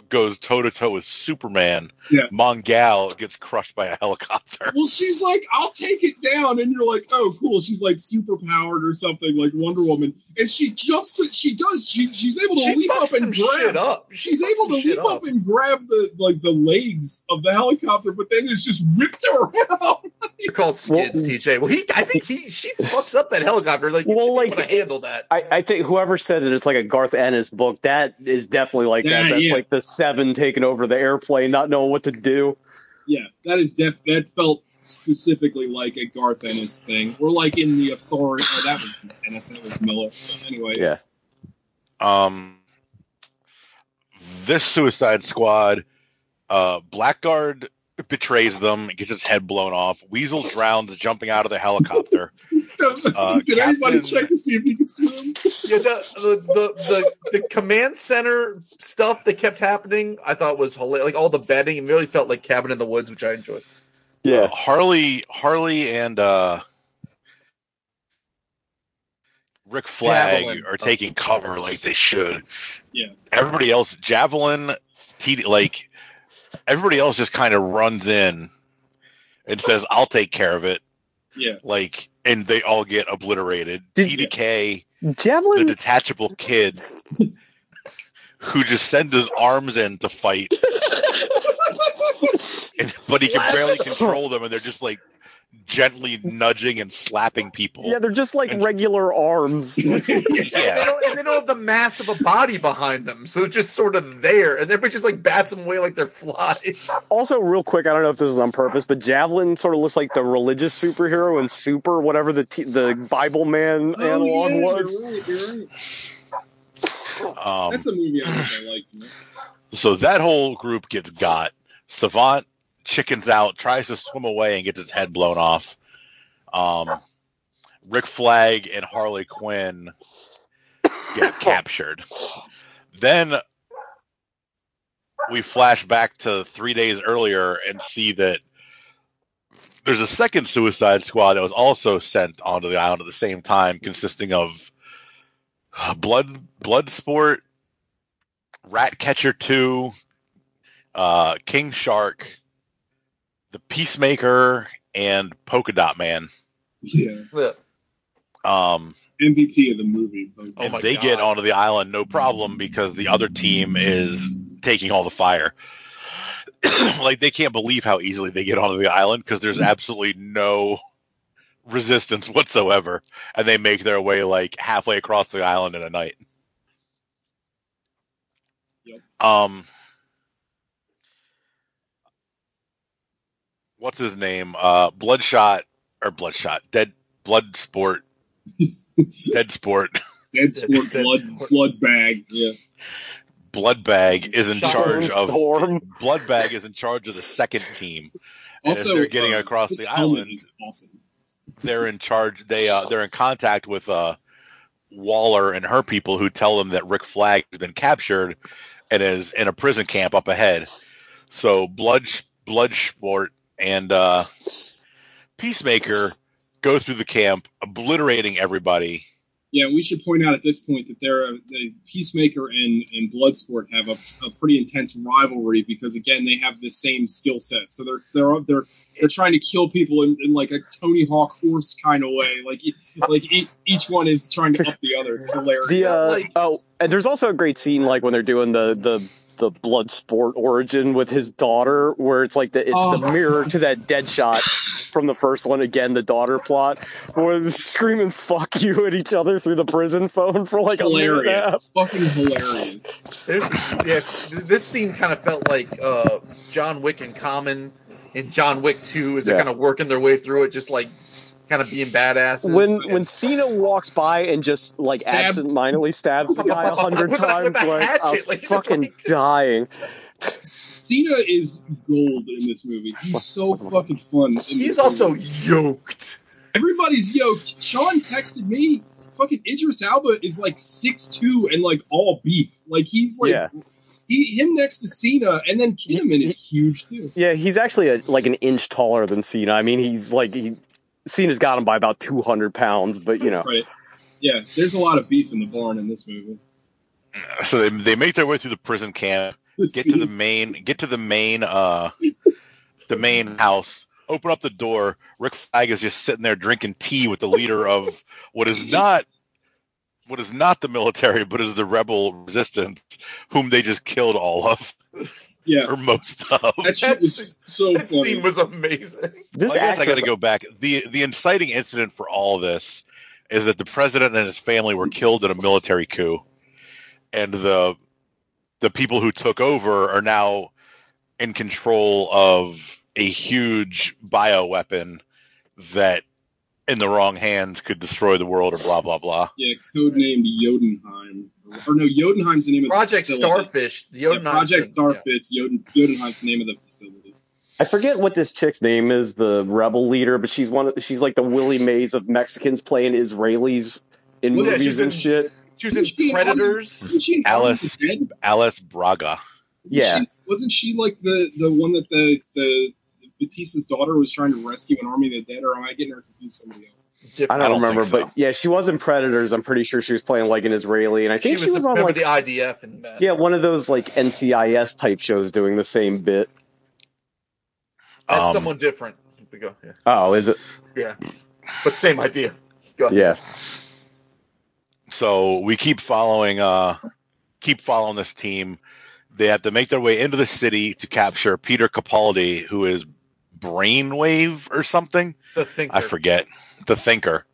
goes toe to toe with Superman. Yeah. Mongal gets crushed by a helicopter. Well, she's like, I'll take it down. And you're like, oh, cool. She's like super powered or something like Wonder Woman. And she jumps, the, she does, she, she's able to She leap up and grab. up. She She's able to leap up. and grab the like the legs of the helicopter, but then it's just whipped her around. They're called skids, TJ. Well, he, I think he, she fucks up that helicopter. Like, well, like to handle that. I, I think whoever said that it's like a Garth Ennis book, that is definitely like Yeah, that. That's yeah. like the seven taking over the airplane, not knowing what to do. yeah, that is def that felt specifically like a Garth Ennis thing. We're like in the authority. Oh, that was Ennis. That was Miller. Anyway, Yeah. Um, this Suicide Squad, uh, Blackguard betrays them, gets his head blown off. Weasel drowns jumping out of the helicopter. Uh, Did anybody check to see if he could swim? Yeah, the, the, the, the, the command center stuff that kept happening, I thought was hilarious. Like all the bedding, it really felt like Cabin in the Woods, which I enjoyed. Yeah. Harley, Harley, and uh, Rick Flag Javelin. are taking cover like they should. Yeah. Everybody else, Javelin, TD, like everybody else, just kind of runs in and says, "I'll take care of it." Yeah. Like, and they all get obliterated. TDK, the Javelin, detachable kid, who just sends his arms in to fight, and, but he can barely control them, and they're just like gently nudging and slapping people. Yeah, they're just like regular arms. Yeah. And, they don't, and they don't have the mass of a body behind them, so it's just sort of there, and everybody just like bats them away like they're flies. also, real quick, I don't know if this is on purpose, but Javelin sort of looks like the religious superhero in Super, whatever the t- the Bible Man Oh, analog yeah, you're was. right, you're right. Um, That's a movie I guess I like. So that whole group gets got. Savant chickens out, tries to swim away, and gets his head blown off. Um, Rick Flag and Harley Quinn get captured. Then we flash back to three days earlier and see that there's a second Suicide Squad that was also sent onto the island at the same time, consisting of Blood Bloodsport, Ratcatcher Two, uh, King Shark, the Peacemaker, and Polka Dot Man. Yeah. Um, MVP of the movie. but- and they get onto the island no problem because the other team is taking all the fire. like they can't believe how easily they get onto the island because there's absolutely no resistance whatsoever, and they make their way like halfway across the island in a night. Um, what's his name? Uh, Bloodshot or Bloodshot? Dead Blood Sport. Dead Sport. Dead sport blood blood bag. Yeah. Blood Bag is in charge of Storm. Blood Bag is in charge of the second team. And as Also, they're getting uh, across the helmet island. is awesome. They're in charge. They uh, they're in contact with uh, Waller and her people who tell them that Rick Flag has been captured and is in a prison camp up ahead. So Blood Bloodsport and uh, Peacemaker go through the camp, obliterating everybody. Yeah, we should point out at this point that they're uh, the Peacemaker and and Bloodsport have a, a pretty intense rivalry because again they have the same skill set. So they're they're they're they're trying to kill people in, in like a Tony Hawk horse kind of way. Like e- like e- each one is trying to up the other. It's hilarious. The uh, oh, and there's also a great scene like when they're doing the the the blood sport origin with his daughter, where it's like the it's the Oh. mirror to that dead shot from the first one. Again, the daughter plot, where they're screaming "fuck you" at each other through the prison phone for like a minute and a hilarious, half. fucking hilarious. There's, yeah, this scene kind of felt like uh, John Wick and Common in John Wick 2 as they're kind of working their way through it, just like kind of being badasses. When when Cena walks by and just like Stabs- absentmindedly stabs the guy a hundred times, a like hatchet, I was like, just fucking dying. Cena is gold in this movie. He's so fucking fun. He's also movie. yoked. Everybody's yoked. Sean texted me. Fucking Idris Elba is like six two and like all beef. Like he's like Yeah. he him next to Cena, and then Kinnaman is huge too. Yeah, he's actually a, like an inch taller than Cena. I mean, he's like he Cena's got him by about two hundred pounds, but you know, Right. Yeah, there's a lot of beef in the barn in this movie. So they, they make their way through the prison camp. get to the main get to the main uh the main house open up the door rick flag is just sitting there drinking tea with the leader of what is not what is not the military but is the rebel resistance whom they just killed all of Yeah. or most of That shit was so That funny. scene was amazing. This I guess I got to go back. the The inciting incident for all this is that the president and his family were killed in a military coup, and the the people who took over are now in control of a huge bioweapon that, in the wrong hands, could destroy the world. Or blah blah blah. Yeah, codenamed Jotunheim. Or no, Jotunheim's the name of Project the facility. Starfish. The Yeah, Project thing, Starfish. Joden, Jotunheim's the name of the facility. I forget what this chick's name is, the rebel leader, but she's one. Of, she's like the Willie Mays of Mexicans playing Israelis in Well, yeah, movies she's and in- shit. She was in she Predators. Wasn't she in Alice of the Dead? Alice Braga. Wasn't Yeah. She, wasn't she like the the one that the the Batista's daughter was trying to rescue an Army of the Dead, or am I getting her confused with somebody else? I don't, I don't remember, so. but yeah, she was in Predators. I'm pretty sure she was playing like an Israeli, and I think she was, a on member like of the IDF and that. yeah, one of those like NCIS type shows doing the same bit. That's Um, someone different. We go. Yeah. Oh, is it? yeah. But same idea. Go ahead. Yeah. so we keep following uh keep following this team they have to make their way into the city to capture peter capaldi who is brainwave or something The thinker. i forget the thinker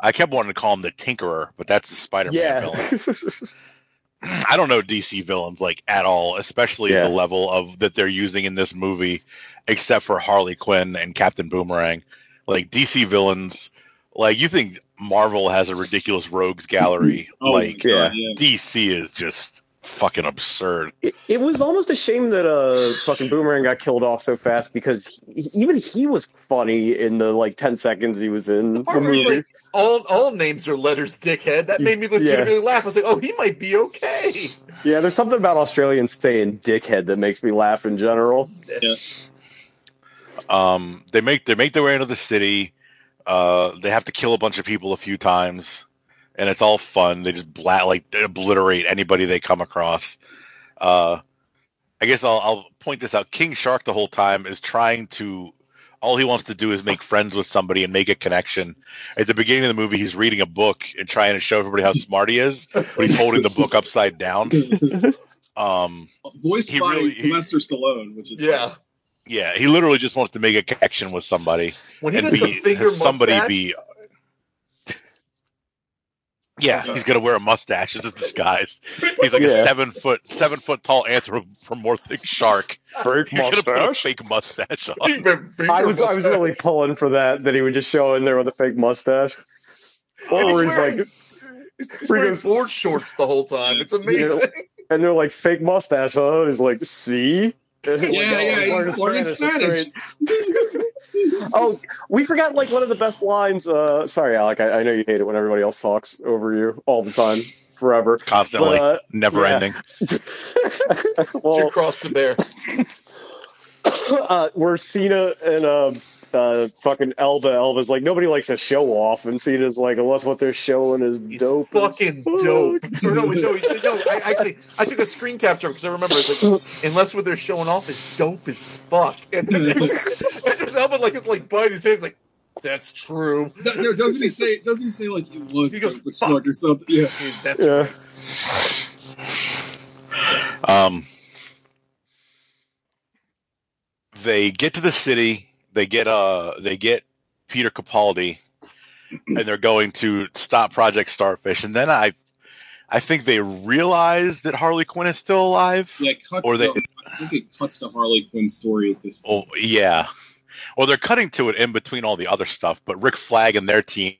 i kept wanting to call him the tinkerer but that's the spider-man Yeah. villain i don't know dc villains like at all especially Yeah. the level of that they're using in this movie except for harley quinn and captain boomerang like dc villains like you think marvel has a ridiculous rogues gallery Oh like yeah. DC is just fucking absurd. It, it was almost a shame that uh fucking Boomerang got killed off so fast because he, even he was funny in the like ten seconds he was in the Part where he's movie. like, all all names are letters, dickhead. That made me legitimately laugh. I was like, oh, he might be okay. yeah, there's something about Australians saying "dickhead" that makes me laugh in general. Yeah. Um, they make they make their way into the city. Uh, they have to kill a bunch of people a few times, and it's all fun. They just bla- like they obliterate anybody they come across. Uh, I guess I'll, I'll point this out. King Shark the whole time is trying to. All he wants to do is make friends with somebody and make a connection. At the beginning of the movie, he's reading a book and trying to show everybody how smart he is, but he's holding the book upside down. Um, Voiced He by really- he- Sylvester Stallone, which is Yeah. yeah, he literally just wants to make a connection with somebody. When he and does the be finger somebody mustache, be yeah he's gonna wear a mustache as a disguise he's like Yeah. a seven foot seven foot tall anthropomorphic shark Fake you're gonna put a fake mustache on finger- finger I was I was really pulling for that that he would just show in there with a fake mustache. Or And he's where he's wearing- like, He's wearing Freaking- board shorts the whole time. It's You amazing. know, and they're like fake mustache, huh? And he's like, see. Yeah, yeah, he's learning it's Spanish. great. oh, we forgot like one of the best lines. Uh, sorry, Alec. I, I know you hate it when everybody else talks over you all the time, forever. constantly But, uh, never yeah. ending well, you cross the bear. uh, where Cena and uh, uh, fucking Elba, Elba's like nobody likes a show off, and Cena's like, unless what they're showing is He's dope. as fucking dope. Or no, no, no, I, actually, I took a screen capture because I remember it's like, unless what they're showing off is dope as fuck. And then and there's Elba like it's like biting his face like, that's true. No, no, doesn't he say? Doesn't he say like it was He goes, dope as fuck or something? Yeah. Dude, that's Yeah. um they get to the city they get uh they get peter capaldi and they're going to stop project starfish and then i i think they realize that harley quinn is still alive Yeah, it cuts Or they- to, I think it cuts to Harley Quinn's story at this point. Oh yeah. Well, they're cutting to it in between all the other stuff, but Rick Flag and their team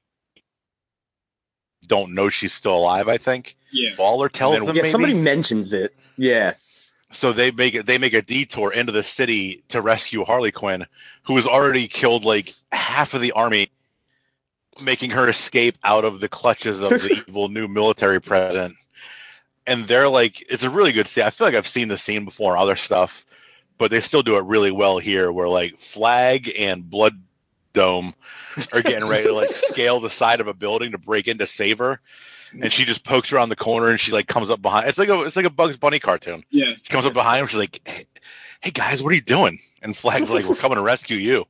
don't know she's still alive. I think Yeah. Waller tells Yeah, them. maybe. somebody mentions it. Yeah. So they make it. They make a detour into the city to rescue Harley Quinn, who has already killed like half of the army, making her escape out of the clutches of the evil new military president. And they're like, it's a really good scene. I feel like I've seen the scene before in other stuff, but they still do it really well here. Where like Flag and Blood, dome are getting ready to like scale the side of a building to break in to save her. And she just pokes around the corner and she like comes up behind. It's like a it's like a Bugs Bunny cartoon. Yeah. She comes up behind him. She's like, "Hey, hey guys, what are you doing?" And Flag's like, "We're coming to rescue you."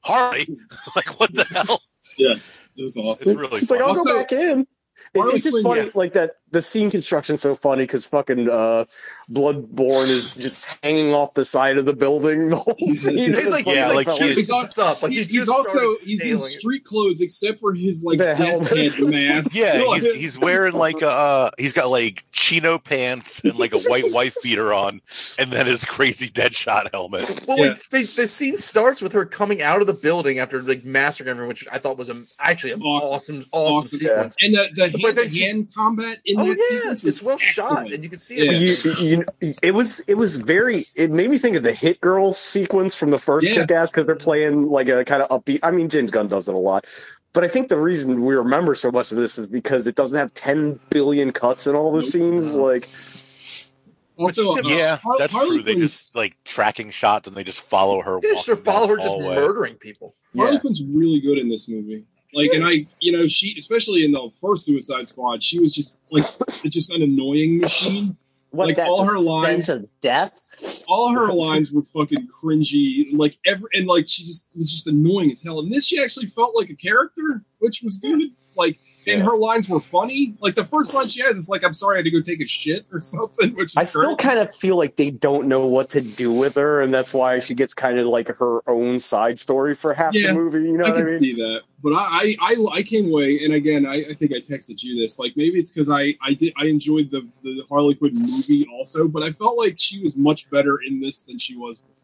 Harley, like what the hell? Yeah, it was awesome. It's really She's like. I'll Also, go back in. It's, it's just funny, yeah. like that. The scene construction's so funny because fucking uh, Bloodborne is just hanging off the side of the building the whole scene. He's like, funny, yeah, like felt he's, He's al- up. Like he's, he's also he's in sailing. street clothes except for his like The death helmet. mask. Yeah, he's, he's wearing like a uh, he's got like chino pants and like a white wife beater on, and then his crazy Deadshot helmet. Well, Yeah. like, they, the scene starts with her coming out of the building after like massacring everyone, which I thought was a, actually an Awesome. awesome, awesome, Awesome. sequence. and the, the But hand, she- combat in Oh that yeah, sequence was it's well shot, and you can see Yeah. it. You, you, it was it was very it made me think of the Hit Girl sequence from the first Yeah. Kick Ass because they're playing like a kind of upbeat. I mean, James Gunn does it a lot, but I think the reason we remember so much of this is because it doesn't have ten billion cuts in all the Nope. scenes. Like, Also, uh, Yeah, Har- that's Harley true. They just like tracking shots and they just follow her. Yeah, walking just follow her just hallway. murdering people. Harley Yeah. Quinn's really good in this movie. Like, and I, you know, she, especially in the first Suicide Squad, she was just like just an annoying machine. what Like, all her lines- of death. All her lines were fucking cringy. Like every, and like she just was just annoying as hell. And this, she actually felt like a character, which was good. Like, and her lines were funny. Like the first line she has is like, "I'm sorry, I had to go take a shit" or something. Which is I still kind of feel like they don't know what to do with her, and that's why she gets kind of like her own side story for half Yeah, the movie. You know I what I can mean? see that, but I, I, I, came away, and again, I, I think I texted you this. Like maybe it's because I, I did, I enjoyed the the Harley Quinn movie also, but I felt like she was much better in this than she was before.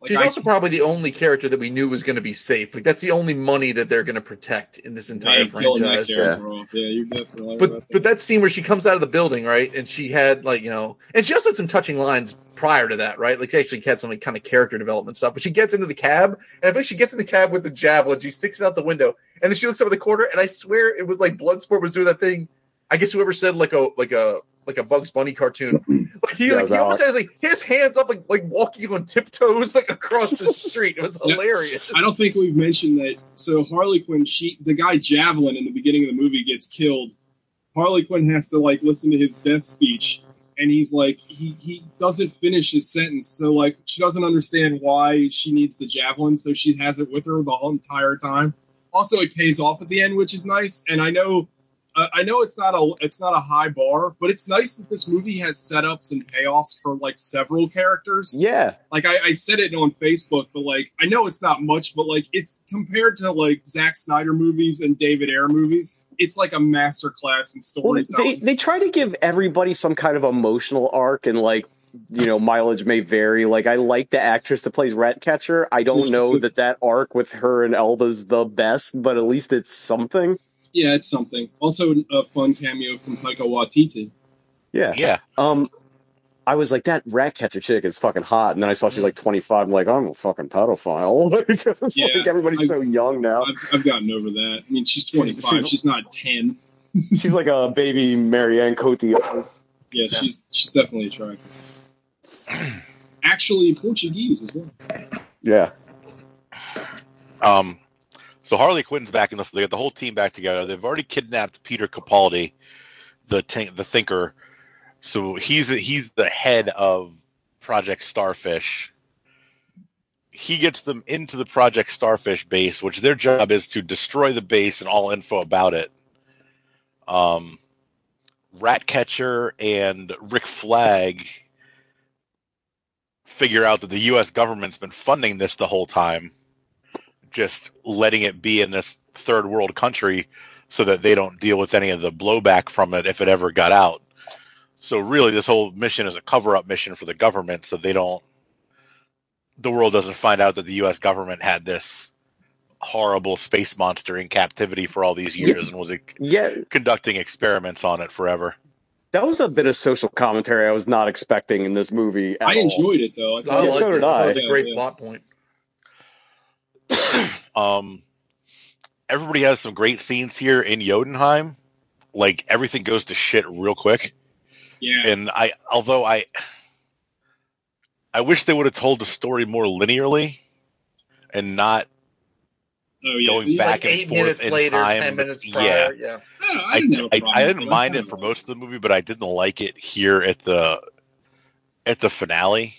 Like She's I, also probably the only character that we knew was going to be safe. Like that's the only money that they're going to protect in this entire man, franchise. character off. Yeah, you're definitely right But that. but that scene where she comes out of the building, right, and she had like you know, and she also had some touching lines prior to that, right? Like she actually had some like, kind of character development stuff. But she gets into the cab, and I think she gets in the cab with the javelin. She sticks it out the window, and then she looks over the corner, and I swear it was like Bloodsport was doing that thing. I guess whoever said like a like a like a Bugs Bunny cartoon, like he Yeah, like he almost Alex. has like his hands up like like walking on tiptoes like across the street. It was Yeah. hilarious. I don't think we've mentioned that. So Harley Quinn, she the guy Javelin in the beginning of the movie gets killed. Harley Quinn has to like listen to his death speech, and he's like he he doesn't finish his sentence. So like she doesn't understand why she needs the javelin, so she has it with her the whole entire time. Also, it pays off at the end, which is nice. And I know. I know it's not a it's not a high bar, but it's nice that this movie has setups and payoffs for like several characters Yeah, like I, I said it on Facebook, but like I know it's not much, but like it's compared to like Zack Snyder movies and David Ayer movies, it's like a master class in well, they storytelling. they try to give everybody some kind of emotional arc, and like you know, mileage may vary. Like I like the actress that plays Ratcatcher. I don't know that that arc with her and Elba's the best, but at least it's something. Yeah, it's something. Also, a fun cameo from Taika Waititi. Yeah. Yeah, Um, I was like, that rat catcher chick is fucking hot, and then I saw she's like 25. I'm like, I'm a fucking pedophile. it's Yeah, like everybody's I- so young now. I've, I've gotten over that. I mean, she's 25. She's- She's, not 10. She's like a baby Marion Cotillard. Yeah, she's she's definitely attractive. Actually, Portuguese as well. Yeah. Um, so Harley Quinn's back in the. They got the whole team back together. They've already kidnapped Peter Capaldi, the t- the thinker. So he's he's the head of Project Starfish. He gets them into the Project Starfish base, which their job is to destroy the base and all info about it. Um, Ratcatcher and Rick Flag figure out that the U.S. government's been funding this the whole time just letting it be in this third world country so that they don't deal with any of the blowback from it if it ever got out. So really this whole mission is a cover up mission for the government so they don't the world doesn't find out that the US government had this horrible space monster in captivity for all these years and was Yeah. conducting experiments on it forever. That was a bit of social commentary I was not expecting in this movie. at I all. enjoyed it though. I I thought Yeah, liked so it. did That I. was a great Yeah, yeah. plot point. um everybody has some great scenes here in Jotunheim. Like everything goes to shit real quick. Yeah. and I although I I wish they would have told the story more linearly and not Oh yeah, going yeah. back Like and eight forth minutes in later, time. ten minutes yeah, prior. Yeah. I, don't- I I, didn't have a I, problem I didn't mind it for most of the movie, but I didn't like it here at the at the finale.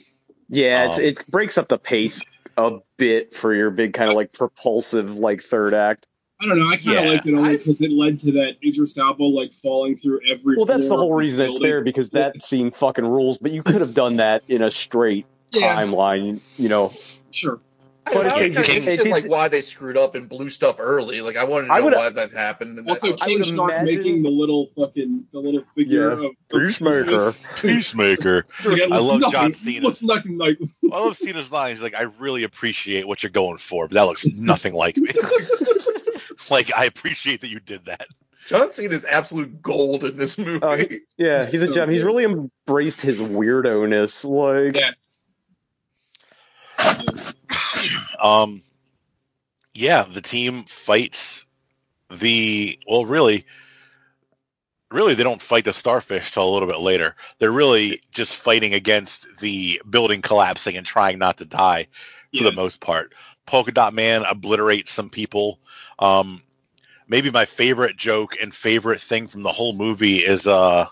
Yeah, it's, Um, it breaks up the pace a bit for your big kind of like propulsive like third act. I don't know. I kind of Yeah, liked it only because it led to that Idris Elba like falling through every. Well, that's the whole of reason it's there because that scene fucking rules. But you could have done that in a straight Yeah. timeline, you know. Sure. I, But I was it's- kind of it- interested in, it's- like why they screwed up and blew stuff early. Like I wanted to know why that happened. And Also, that, I King would Shark imagine- making the little fucking the little figure Yeah. of Peacemaker. Peacemaker. Again, I love nothing, John Cena. Looks nothing like. I love Cena's line. He's like, I really appreciate what you're going for, but that looks nothing like me. like, I appreciate that you did that. John Cena is absolute gold in this movie. Oh, he's- yeah, he's a gem. He's really embraced his weirdo-ness. Like, Yes. Um, yeah, the team fights the well, really, really, they don't fight the starfish till a little bit later. They're really just fighting against the building collapsing and trying not to die for Yeah. the most part. Polka Dot Man obliterates some people. Um, maybe my favorite joke and favorite thing from the whole movie is uh,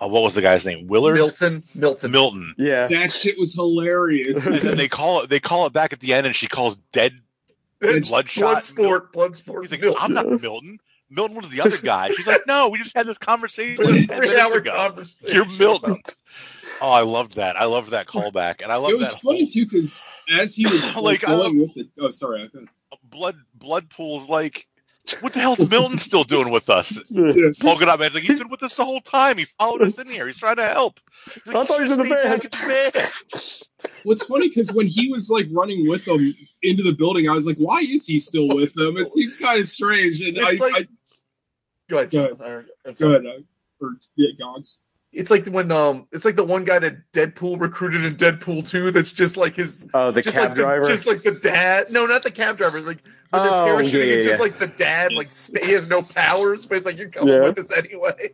uh what was the guy's name? Willard Milton, Milton, Milton. yeah. That shit was hilarious. And then they call it. They call it back at the end, and she calls dead bloodshot. blood sport, blood sport. He's like, Milton. I'm not Milton. Milton was the other guy. She's like, no, we just had this conversation Three-hour ago. conversation. You're Milton. Oh, I loved that. I loved that callback, and I love it was that funny too because as he was like, Like, I going with it. Oh, sorry. I thought- whole blood. Blood pool's like, what the hell's Milton still doing with us? Yeah. Polka dot man's like, he's been with us the whole time. He followed us in here. He's trying to help. He's I thought he was in the band." in the. What's funny because when he was like running with them into the building, I was like, "Why is he still with them?" It seems kind of strange. And I, It's like- I Go ahead. Go ahead. Go ahead, uh, or yeah, Gogs. It's like when um, it's like the one guy that Deadpool recruited in Deadpool two. That's just like his, Oh, the just cab like the, driver. just like the dad. No, not the cab driver. Like when Oh, yeah, parachuting, yeah, just like the dad. Like stay he has no powers, but it's like you're coming Yeah. with us anyway.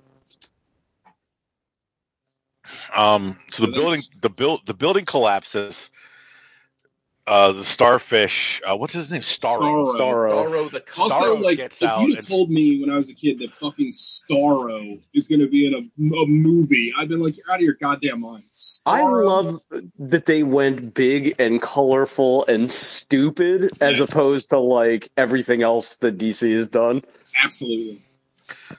Um, so the building, the build, the building collapses. Uh, the starfish. Uh, what's his name? Starro. Starro. Starro. Starro the Also, like, gets if you'd have told me when I was a kid that fucking Starro is going to be in a, a movie, I'd been like, "You're out of your goddamn minds." I love that they went big and colorful and stupid as Yes. opposed to like everything else that DC has done. absolutely.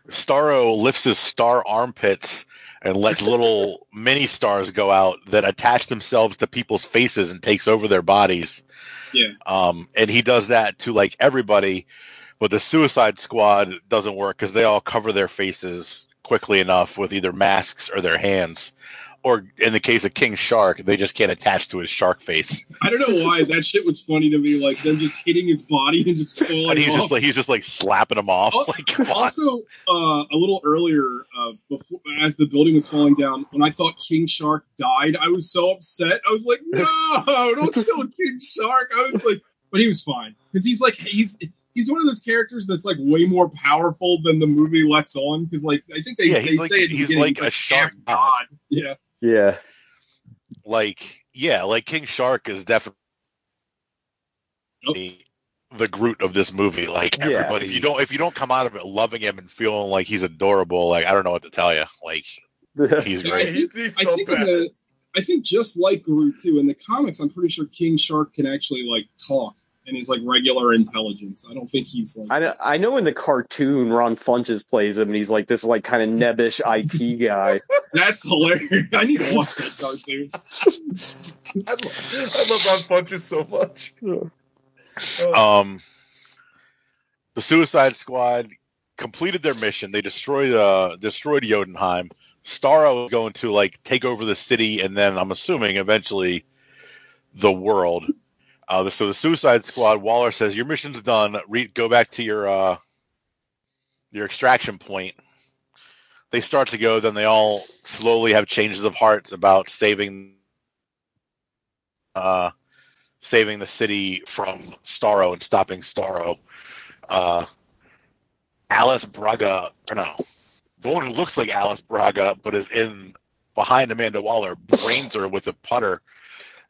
Starro lifts his star armpits and lets little mini stars go out that attach themselves to people's faces and takes over their bodies. Yeah. Um, and he does that to like everybody, but the Suicide Squad doesn't work because they all cover their faces quickly enough with either masks or their hands. Or in the case of King Shark, they just can't attach to his shark face. I don't know why that shit was funny to me. Like them just hitting his body and just falling And he's off. just like he's just like slapping them off. Al- Like also, uh, a little earlier, uh, before as the building was falling down, when I thought King Shark died, I was so upset. I was like, "No, don't kill King Shark!" I was like, but he was fine because he's like he's he's one of those characters that's like way more powerful than the movie lets on. Because like I think they, Yeah, they like- say at the he's like he's a shark half god. Yeah, Yeah. like yeah, like King Shark is definitely the Groot of this movie. Like Yeah. everybody, if you don't if you don't come out of it loving him and feeling like he's adorable, like I don't know what to tell you. Like he's great. think, he's I so think bad. the I think just like Groot too in the comics, I'm pretty sure King Shark can actually like talk and is like regular intelligence. I don't think he's like I know, I know in the cartoon Ron Funches plays him and he's like this like kind of nebbish IT guy. that's hilarious. I need to watch that cartoon. I love, I love Ron Funches so much. Oh, Um, the Suicide Squad completed their mission. They destroyed uh destroyed Jotunheim. Starro is going to like take over the city, and then I'm assuming eventually the world. Uh, so the Suicide Squad, Waller says, "Your mission's done. Re- go back to your uh, your extraction point." They start to go. Then they all slowly have changes of hearts about saving, uh, saving the city from Starro and stopping Starro. Uh, Alice Braga, or no, the one who looks like Alice Braga but is in behind Amanda Waller, brains her with a putter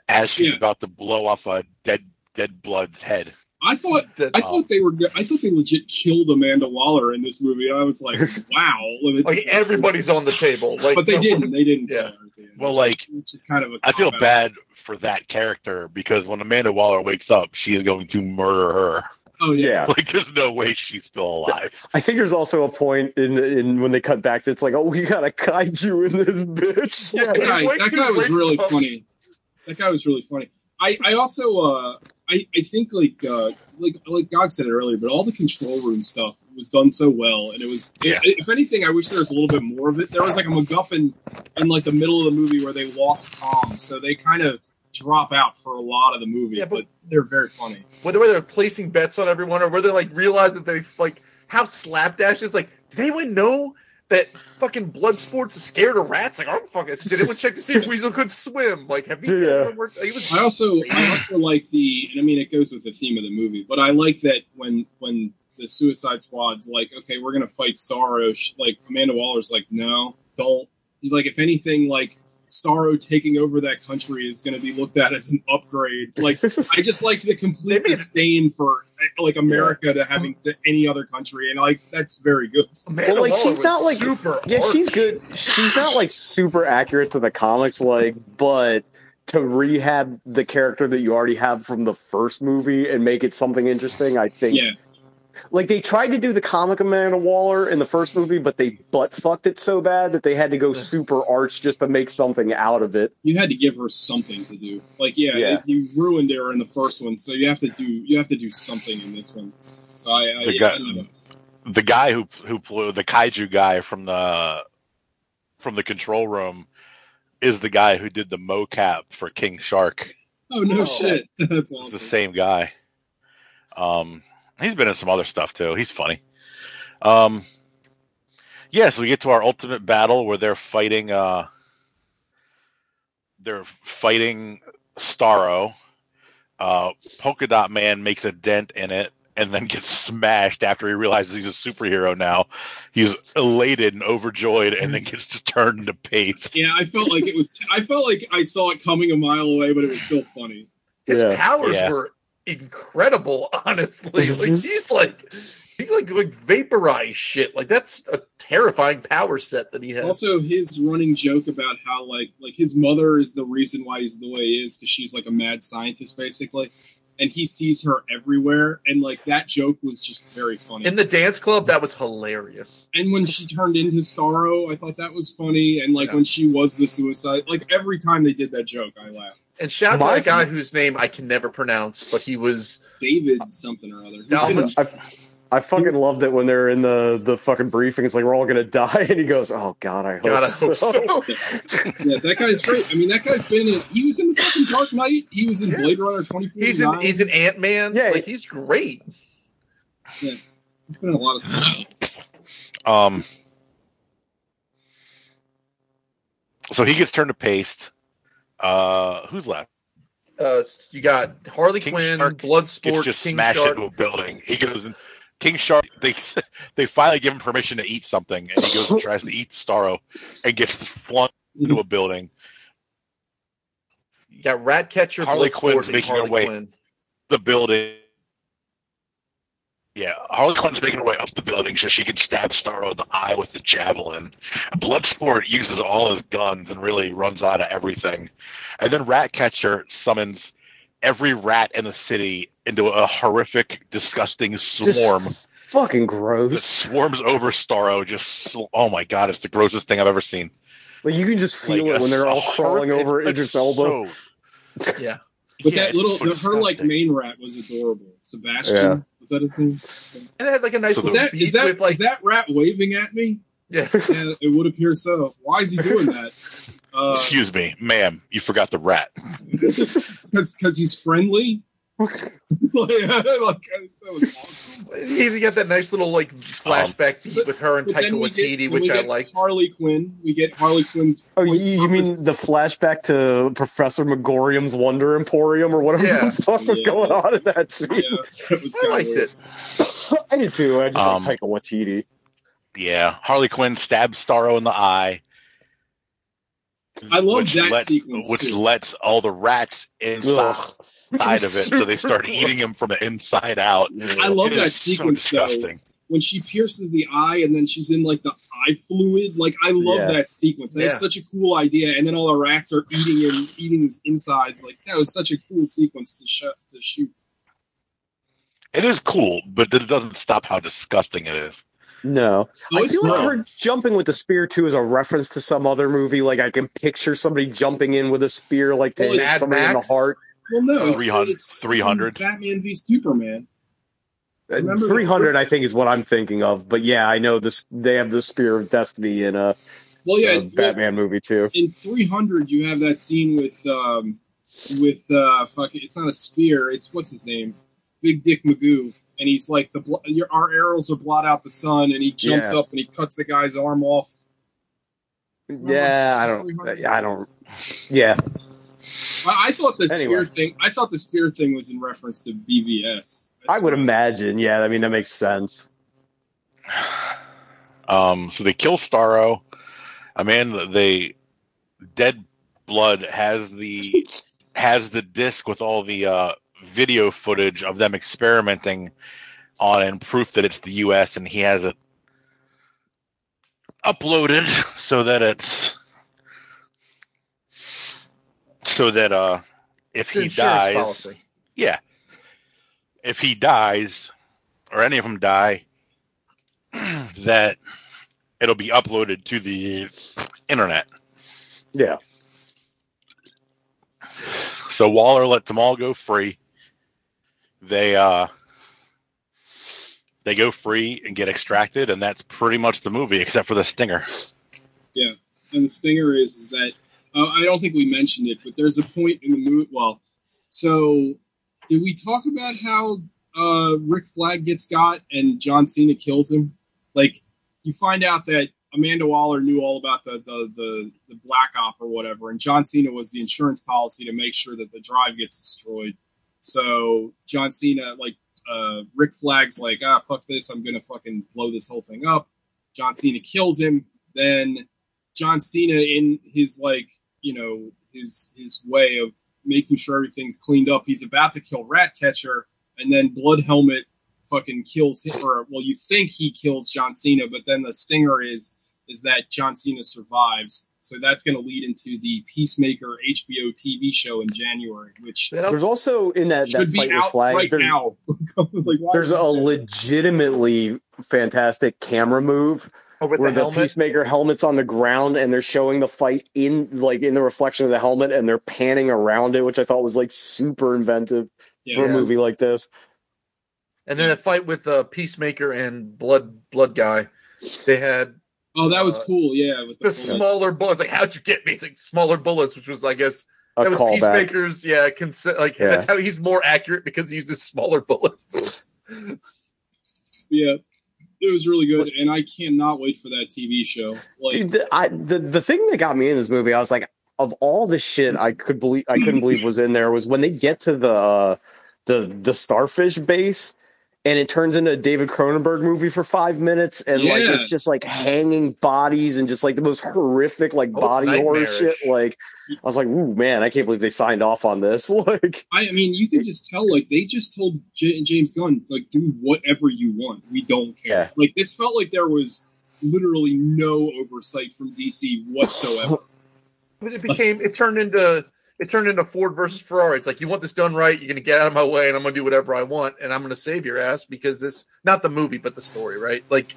as she's Yeah. about to blow off a dead dead blood's head. I thought I thought they were I thought they legit killed Amanda Waller in this movie. I was like, wow. Like everybody's on the table. Like, but they no- didn't. They didn't. Yeah. Well, like Which is kind of a I feel cop-out. bad for that character because when Amanda Waller wakes up, she is going to murder her. Oh yeah. Like there's no way she's still alive. I think there's also a point in in when they cut back it's like, oh, we got a kaiju in this bitch. Yeah, that guy, that guy was really funny. That guy was really funny. I, I also uh I, I think like uh like like God said it earlier, but all the control room stuff was done so well, and it was Yeah. if anything, I wish there was a little bit more of it. There was like a MacGuffin in like the middle of the movie where they lost Tom, so they kind of drop out for a lot of the movie, yeah, but, they're very funny. whether they're placing bets on everyone or whether they like realize that they like how slapdash is like did anyone know that fucking blood sports is scared of rats like oh fuck fucking. did anyone check to see if weasel could swim like have you Yeah. ever worked he was I also I also like the and I mean it goes with the theme of the movie, but I like that when when the Suicide Squad's like, okay, we're gonna fight Starro. Like Amanda Waller's like, no, don't. He's like, if anything, like Starro taking over that country is gonna be looked at as an upgrade. Like I just like the complete disdain for eh, like America to having to any other country, and like that's very good. well, like she's not like super. yeah, she's good. She's not like super accurate to the comics, like, but to rehab the character that you already have from the first movie and make it something interesting, I think. Yeah. Like they tried to do the comic Amanda Waller in the first movie, but they butt fucked it so bad that they had to go super arch just to make something out of it. You had to give her something to do. Like, yeah, Yeah. you ruined her in the first one, so you have to do you have to do something in this one. So I, I, The yeah, guy- I don't know. the guy who who flew the kaiju guy from the from the control room is the guy who did the mocap for King Shark. Oh no Oh. shit, that's It's the same guy. Um, he's been in some other stuff too. He's funny. Um, yeah, so we get to our ultimate battle where they're fighting. Uh, they're fighting Starro. Uh, Polka Dot Man makes a dent in it and then gets smashed after he realizes he's a superhero now. He's elated and overjoyed, and then gets just turned into paste. Yeah, I felt like it was. I felt like I saw it coming a mile away, but it was still funny. his Yeah. powers Yeah. were incredible honestly. Like he's like he's like like vaporized shit. Like that's a terrifying power set that he has. Also, his running joke about how like like his mother is the reason why he's the way he is because she's like a mad scientist basically, and he sees her everywhere, and like that joke was just very funny. in the dance club that was hilarious. And when she turned into Starro, I thought that was funny. And like when she was the suicide, like every time they did that joke, I laughed. And shout out My- to that guy whose name i can never pronounce but he was David something or other. He's I, I fucking loved it when they're in the the fucking briefing. It's like we're all gonna die, and he goes, "Oh God, I hope, God, I so." hope so. yeah, that guy's great. I mean, that guy's been in. He was in the fucking Dark Knight. He was in Blade Runner twenty four. he's an he's an ant-man Yeah. like he's great Yeah, he's been in a lot of stuff. Um, so he gets turned to paste. Uh, who's left? uh you got harley King quinn Shark blood Gets just king smashed shark into a building. He goes and King Shark. They they finally give him permission to eat something, and he goes and tries to eat Starro, and gets flung into a building. you got ratcatcher Harley Bloodsport, Quinn's making her way- Quinn. The building. Yeah, Harley Quinn's making her way up the building so she can stab Starro in the eye with the javelin. Bloodsport uses all his guns and really runs out of everything. And then Ratcatcher summons every rat in the city into a horrific, disgusting Just swarm fucking that gross. swarms over Starro. Just oh my god, it's the grossest thing I've ever seen. Like you can just feel Like it a when they're all crawling horrific- over it's Idris Elba. so- yeah But Yeah, that little, it's so her like main rat was adorable. Sebastian Yeah. was that his name? and it had like a nice So Is little that beat is that with, like is that rat waving at me? yeah Yeah, it would appear so. Why is he doing that? Uh, Excuse me, ma'am, you forgot the rat. because he's friendly. like, that was awesome. he he got that nice little like flashback beat with her and But Taika then we get- Waititi, which we I like. liked. Harley Quinn. We get Harley Quinn's. Oh, you, you mean the flashback to Professor Magorium's Wonder Emporium or whatever Yeah. the fuck was going on in that scene? Yeah, that was I liked weird. it. I did too. I just Um, like Taika Waititi. Yeah, Harley Quinn stabs Starro in the eye. I love which that lets, sequence which too. lets all the rats inside Ugh. of it, so they start eating him from the inside out. I love It that is so sequence though. When she pierces the eye and then she's in like the eye fluid. Like I love Yeah. that sequence. That's Yeah. such a cool idea. And then all the rats are eating him, eating his insides. Like that was such a cool sequence to shoot. To shoot. It is cool, but it doesn't stop how disgusting it is. No, Oh, I it's feel like cool. her jumping with the spear too is a reference to some other movie. Like I can picture somebody jumping in with a spear, like to Well, hit it's Mad somebody in the heart. Well, no, it's, 300 it's 300. Batman v Superman. Remember the Three hundred, first- I think, is what I'm thinking of. But yeah, I know this. They have the spear of destiny in a, Well, yeah, a Batman movie too. in 300 you have that scene with um with uh fuck it's not a spear it's what's his name big dick magoo and he's like the blo- your our arrows will blot out the sun and he jumps Yeah. up and he cuts the guy's arm off Yeah, I don't. I don't. Yeah, i, I thought the Anyway. spear thing i thought the spear thing was in reference to bvs I would imagine. Yeah, I mean that makes sense. Um, so they kill Starro. Amanda, they Dead Blood has the has the disc with all the uh, video footage of them experimenting on and proof that it's the U.S. and he has it uploaded so that it's so that uh if he dies policy. yeah if he dies or any of them die that it'll be uploaded to the internet Yeah, so waller lets them all go free they uh they go free and get extracted and that's pretty much the movie except for the stinger. Yeah and the stinger is is that uh, i don't think we mentioned it but there's a point in the movie well so did we talk about how uh rick flag gets got and john cena kills him? Like you find out that amanda waller knew all about the the the, the black op or whatever and john cena was the insurance policy to make sure that the drive gets destroyed so john cena like uh rick flag's like ah fuck this i'm gonna fucking blow this whole thing up john cena kills him then John Cena in his like you know his his way of making sure everything's cleaned up. He's about to kill Ratcatcher, and then Blood Helmet fucking kills him. Or well, you think he kills John Cena, but then the stinger is is that John Cena survives. So that's going to lead into the Peacemaker HBO TV show in January, which there's also in that that be fight with out Flag. right there's, now. like, there's a this- legitimately fantastic camera move Oh, where the the, helmet? peacemaker helmet's on the ground and they're showing the fight in like in the reflection of the helmet and they're panning around it which i thought was like super inventive for a movie like this And then a fight with uh, Peacemaker and Blood Blood Guy. They had Oh, that was uh, cool. Yeah, with the the, smaller bullets. Like, how'd you get me? Like smaller bullets, which was, I guess, A that was callback. Peacemaker's. Yeah, consi- like Yeah. that's how he's more accurate because he uses smaller bullets. yeah, it was really good, and I cannot wait for that TV show. Like, Dude, the, I, the the thing that got me in this movie, I was like, of all the shit I could believe, I couldn't believe was in there was when they get to the uh, the the starfish base, and it turns into a David Cronenberg movie for five minutes, and like it's just like hanging bodies and just like the most horrific like Oh, body horror shit. Like, I was like, ooh man, I can't believe they signed off on this. Like, I, I mean, you can just tell. Like, they just told J- James Gunn, like, do whatever you want. We don't care. Yeah. Like, this felt like there was literally no oversight from DC whatsoever. But it became it turned into it turned into Ford versus Ferrari. It's like you want this done right, you're gonna get out of my way, and I'm gonna do whatever I want, and I'm gonna save your ass because this not the movie, but the story, right? Like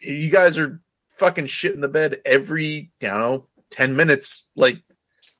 you guys are fucking shit in the bed every you know ten minutes, like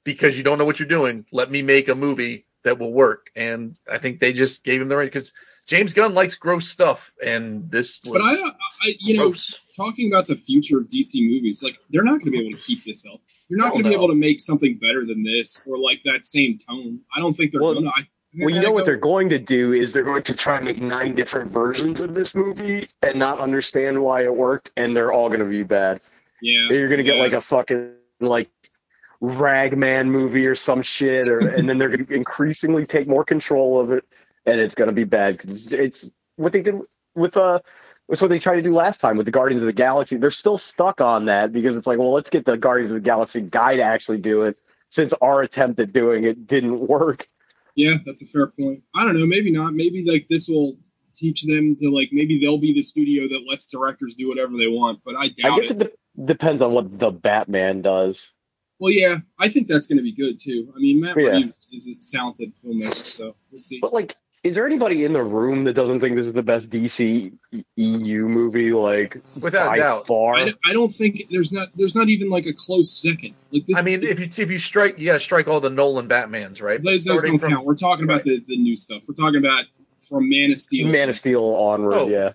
because you don't know what you're doing. Let me make a movie that will work, and I think they just gave him the right because James Gunn likes gross stuff, and this was but I, I, you know, talking about the future of DC movies, like, they're not going to be able to keep this up. You're not going to be able to make something better than this or like that same tone. I don't think they're Well, going to. well, you know what they're going to do is they're going to try and make nine different versions of this movie and not understand why it worked, and they're all going to be bad. Yeah, You're gonna get yeah. like a fucking like Ragman movie or some shit, or and then they're gonna increasingly take more control of it, and it's gonna be bad. It's what they did with uh That's what they tried to do last time with the Guardians of the Galaxy. They're still stuck on that because it's like, well, let's get the Guardians of the Galaxy guy to actually do it, since our attempt at doing it didn't work. Yeah, that's a fair point. I don't know. Maybe not. Maybe like this will teach them to like maybe they'll be the studio that lets directors do whatever they want. But I doubt I guess it. it de- depends on what the Batman does. Well, yeah, I think that's going to be good too. I mean, Matt Yeah. Reeves is a talented filmmaker, so we'll see. But like, is there anybody in the room that doesn't think this is the best DC EU movie? Like, Without by doubt. far. I, I don't think there's not there's not even like a close second. Like this, I mean, if you if you strike, you got to strike all the Nolan Batmans, right? those, those don't count. We're talking about the the new stuff. We're talking about from Man of Steel. Man of Steel onward, Oh. yeah.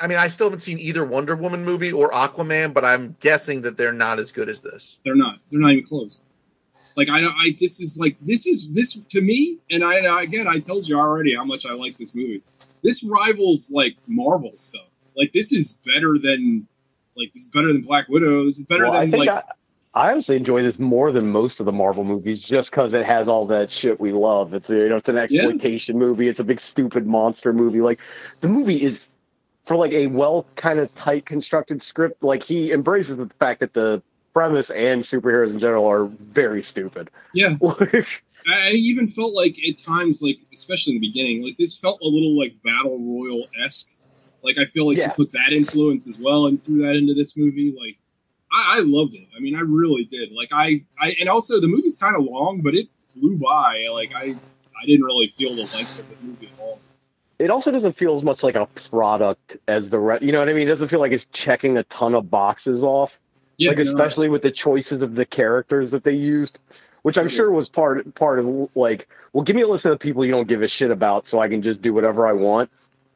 I mean, I still haven't seen either Wonder Woman movie or Aquaman, but I'm guessing that they're not as good as this. They're not. They're not even close. Like I, I this is like this is this to me, and I and again I told you already how much I like this movie. This rivals like Marvel stuff. Like this is better than like this is better than Black Widow. This is better Well, I than think like I, I honestly enjoy this more than most of the Marvel movies, just because it has all that shit we love. It's you know, it's an Yeah. exploitation movie. It's a big stupid monster movie. Like the movie is for like a well kind of tight constructed script. Like he embraces the fact that the premise and superheroes in general are very stupid. yeah. I even felt like at times, like especially in the beginning, like this felt a little like battle royal esque. Like I feel like Yeah. he took that influence as well and threw that into this movie. Like I, I loved it. I mean, I really did. Like I, I and also the movie's kind of long, but it flew by. Like I, I didn't really feel the length of the movie at all. it also doesn't feel as much like a product as the re- you know what I mean. It doesn't feel like it's checking a ton of boxes off. Yeah, like no. especially with the choices of the characters that they used, which I'm sure was part part of like, well, give me a list of the people you don't give a shit about, so I can just do whatever I want.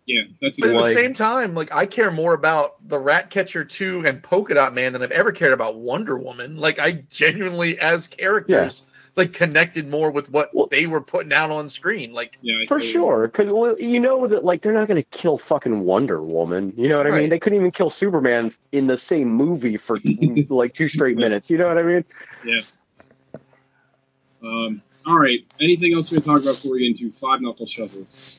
Yeah, that's But at the same time, like I care more about the Ratcatcher 2 and Polka Dot Man than I've ever cared about Wonder Woman. Like I genuinely, as characters, like connected more with what they were putting out on screen. Like yeah, For sure, because you know that like they're not going to kill fucking Wonder Woman. You know what I mean? They couldn't even kill Superman in the same movie for like two straight minutes. You know what I mean? Yeah. Um. All right. Anything else we talk about before we get into five knuckle shovels?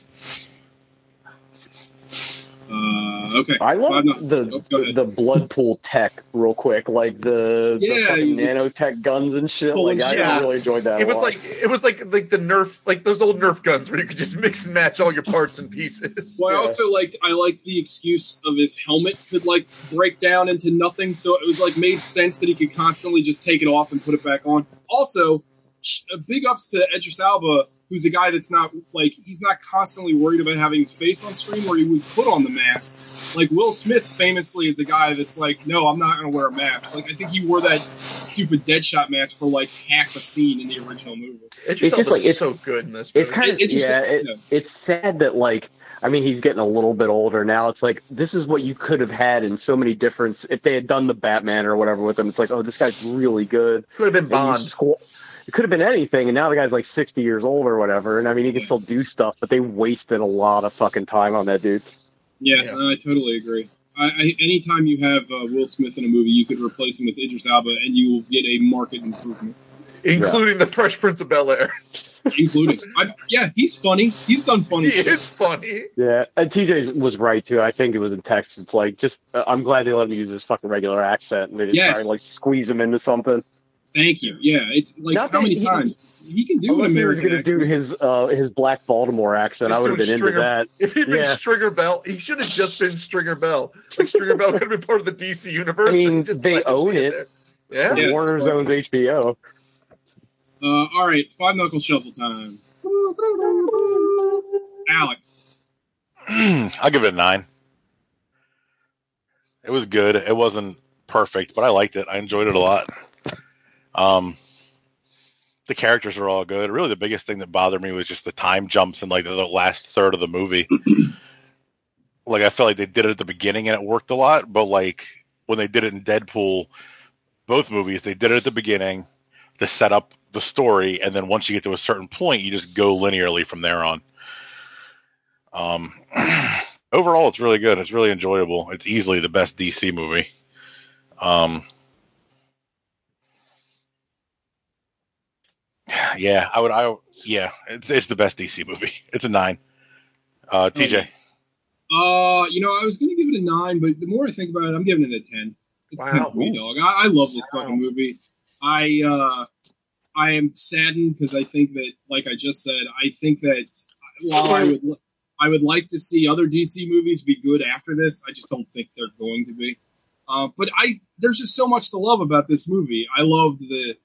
Uh. Okay. I love Five the oh, the blood pool tech real quick, like the, the Yeah, fucking he's- nanotech guns and shit. Pulling Like I shit out. really enjoyed that. it a was lot. like it was like like the Nerf, like those old Nerf guns where you could just mix and match all your parts and pieces. Well, I also liked I liked the excuse of his helmet could like break down into nothing, so it was like made sense that he could constantly just take it off and put it back on. Also, sh- uh, big ups to Idris Elba, who's a guy that's not like he's not constantly worried about having his face on screen, where he would put on the mask. Like Will Smith famously is a guy that's like, no, I'm not going to wear a mask. Like I think he wore that stupid Deadshot mask for like half a scene in the original movie. It's just like- it's- so good in this. It's kind of It- it just- yeah. It, yeah. It's sad that like I mean he's getting a little bit older now. It's like this is what you could have had in so many different. If they had done the Batman or whatever with him, it's like oh this guy's really good. could have been And you Bond. squ- It could have been anything, and now the guy's like sixty years old or whatever. And I mean he can still do stuff, but they wasted a lot of fucking time on that dude. Yeah, Yeah. I totally agree. I, I, anytime you have uh, Will Smith in a movie, you could replace him with Idris Elba, and you will get a market improvement. including the Fresh Prince of Bel Air. Including, I, yeah, he's funny. He's done funny He shit. is funny. Yeah, and TJ was right too. I think it was in Texas. It's like just uh, I'm glad they let him use his fucking regular accent and they just try Yes. and like squeeze him into something. Thank you. Yeah, it's like Not how many he- times he can do an Unless he American gonna do his uh his black Baltimore accent, I would have doing been into that. If he'd been Yeah. Stringer Bell, he should have just been Stringer Bell. Like Stringer Bell could have been part of the DC universe. I mean, just they own it. Yeah. Yeah, Warner owns HBO. Uh, all right, five knuckle shuffle time. Alec, I'll give it a nine. It was good. It wasn't perfect, but I liked it. I enjoyed it a lot. Um, the characters are all good. Really, the biggest thing that bothered me was just the time jumps in like the last third of the movie. like I felt like they did it at the beginning and it worked a lot, but like when they did it in Deadpool, both movies, they did it at the beginning to set up the story, and then once you get to a certain point, you just go linearly from there on. Um, overall, it's really good. It's really enjoyable. It's easily the best DC movie. Um, yeah, I would. I yeah, it's it's the best DC movie. It's a nine. Uh, TJ, Uh, you know, I was gonna give it a nine, but the more I think about it, I'm giving it a ten. It's ten Wow. for me, dog. I, I love this fucking movie. I uh, I am saddened because I think that, like I just said, I think that while I would I would like to see other DC movies be good after this, I just don't think they're going to be. Uh, but I there's just so much to love about this movie. I love the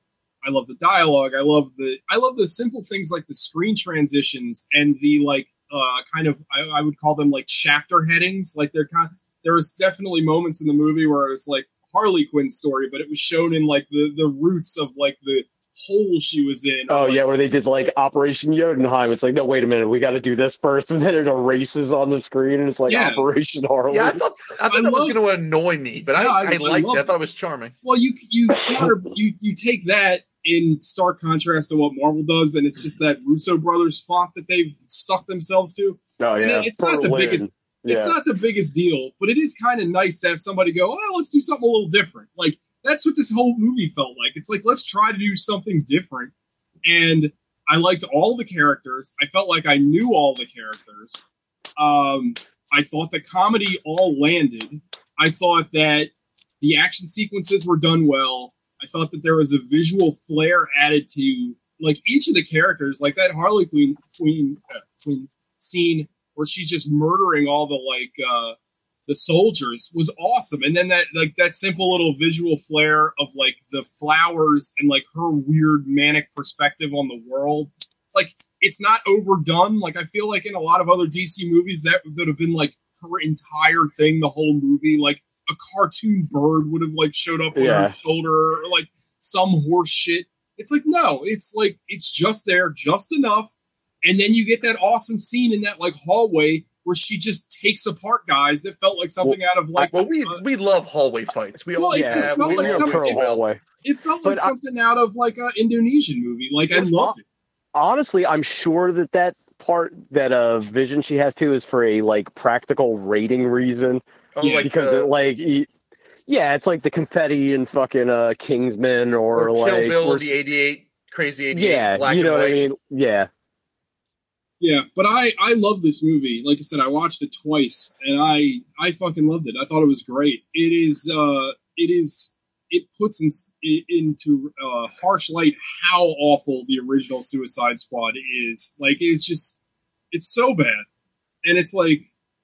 I love the dialogue. I love the I love the simple things like the screen transitions and the like uh, kind of I, I would call them like chapter headings. Like they're kind there was definitely moments in the movie where it was like Harley Quinn's story, but it was shown in like the the roots of like the hole she was in. Oh yeah, where they did like Operation Jotunheim. It's like, no, wait a minute, we got to do this first, and then it erases on the screen, and it's like Yeah. Operation Harley. Yeah, I thought I thought I that was loved- going to annoy me, but I, Yeah, I- I, I liked loved it. I thought it. it was charming. Well, you you counter you you take that in stark contrast to what Marvel does, and it's just that Russo brothers font that they've stuck themselves to. Oh yeah, it- it's not the biggest. It's not the biggest deal, but it is kind of nice to have somebody go, "Oh, let's do something a little different." Like that's what this whole movie felt like. It's like let's try to do something different, and I liked all the characters. I felt like I knew all the characters. Um, I thought the comedy all landed. I thought that the action sequences were done well. I thought that there was a visual flair added to like each of the characters, like that Harley Quinn Queen uh, Quinn scene where she's just murdering all the like uh the soldiers was awesome. And then that like that simple little visual flair of like the flowers and like her weird manic perspective on the world. Like it's not overdone. Like I feel like in a lot of other DC movies that that have been like her entire thing, the whole movie, like a cartoon bird would have like showed up on Yeah. her shoulder or like some horse shit. It's like no, it's like it's just there, just enough, and then you get that awesome scene in that like hallway where she just takes apart guys that felt like something out of like Well, we we love hallway fights. We Well, all it just felt we, like something- you, hallway. it felt like But I- something out of like an Indonesian movie. Like I loved it. honestly, I'm sure that that part that uh vision she has too is for a like practical rating reason. Oh, like because the- it, like y- yeah, it's like the confetti and fucking uh Kingsman or, Or like Kill Bill, or- the '88 crazy '88, yeah, black you know what. I mean? Yeah. Yeah, but I I love this movie. Like I said, I watched it twice, and I I fucking loved it. I thought it was great. It is uh it is it puts in, into uh, harsh light how awful the original Suicide Squad is. Like it's just it's so bad, and it's like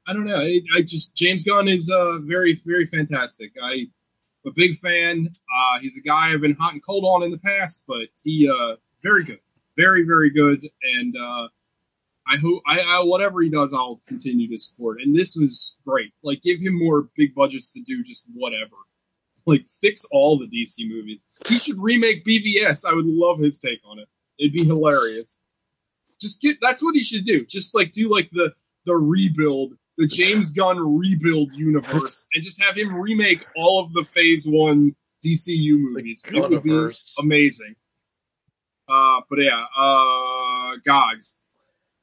I don't know. I, just James Gunn is uh very very fantastic. I am a big fan. Uh, he's a guy I've been hot and cold on in the past, but he uh very good, very very good, and uh I hope I, I whatever he does, I'll continue to support. And this was great. Like, give him more big budgets to do just whatever. Like, fix all the DC movies. He should remake BVS. I would love his take on it. It'd be hilarious. Just get that's what he should do. Just like do like the the rebuild, the James Gunn rebuild universe, and just have him remake all of the Phase One DCU movies. It would be amazing. Uh, but yeah, uh, Gogs.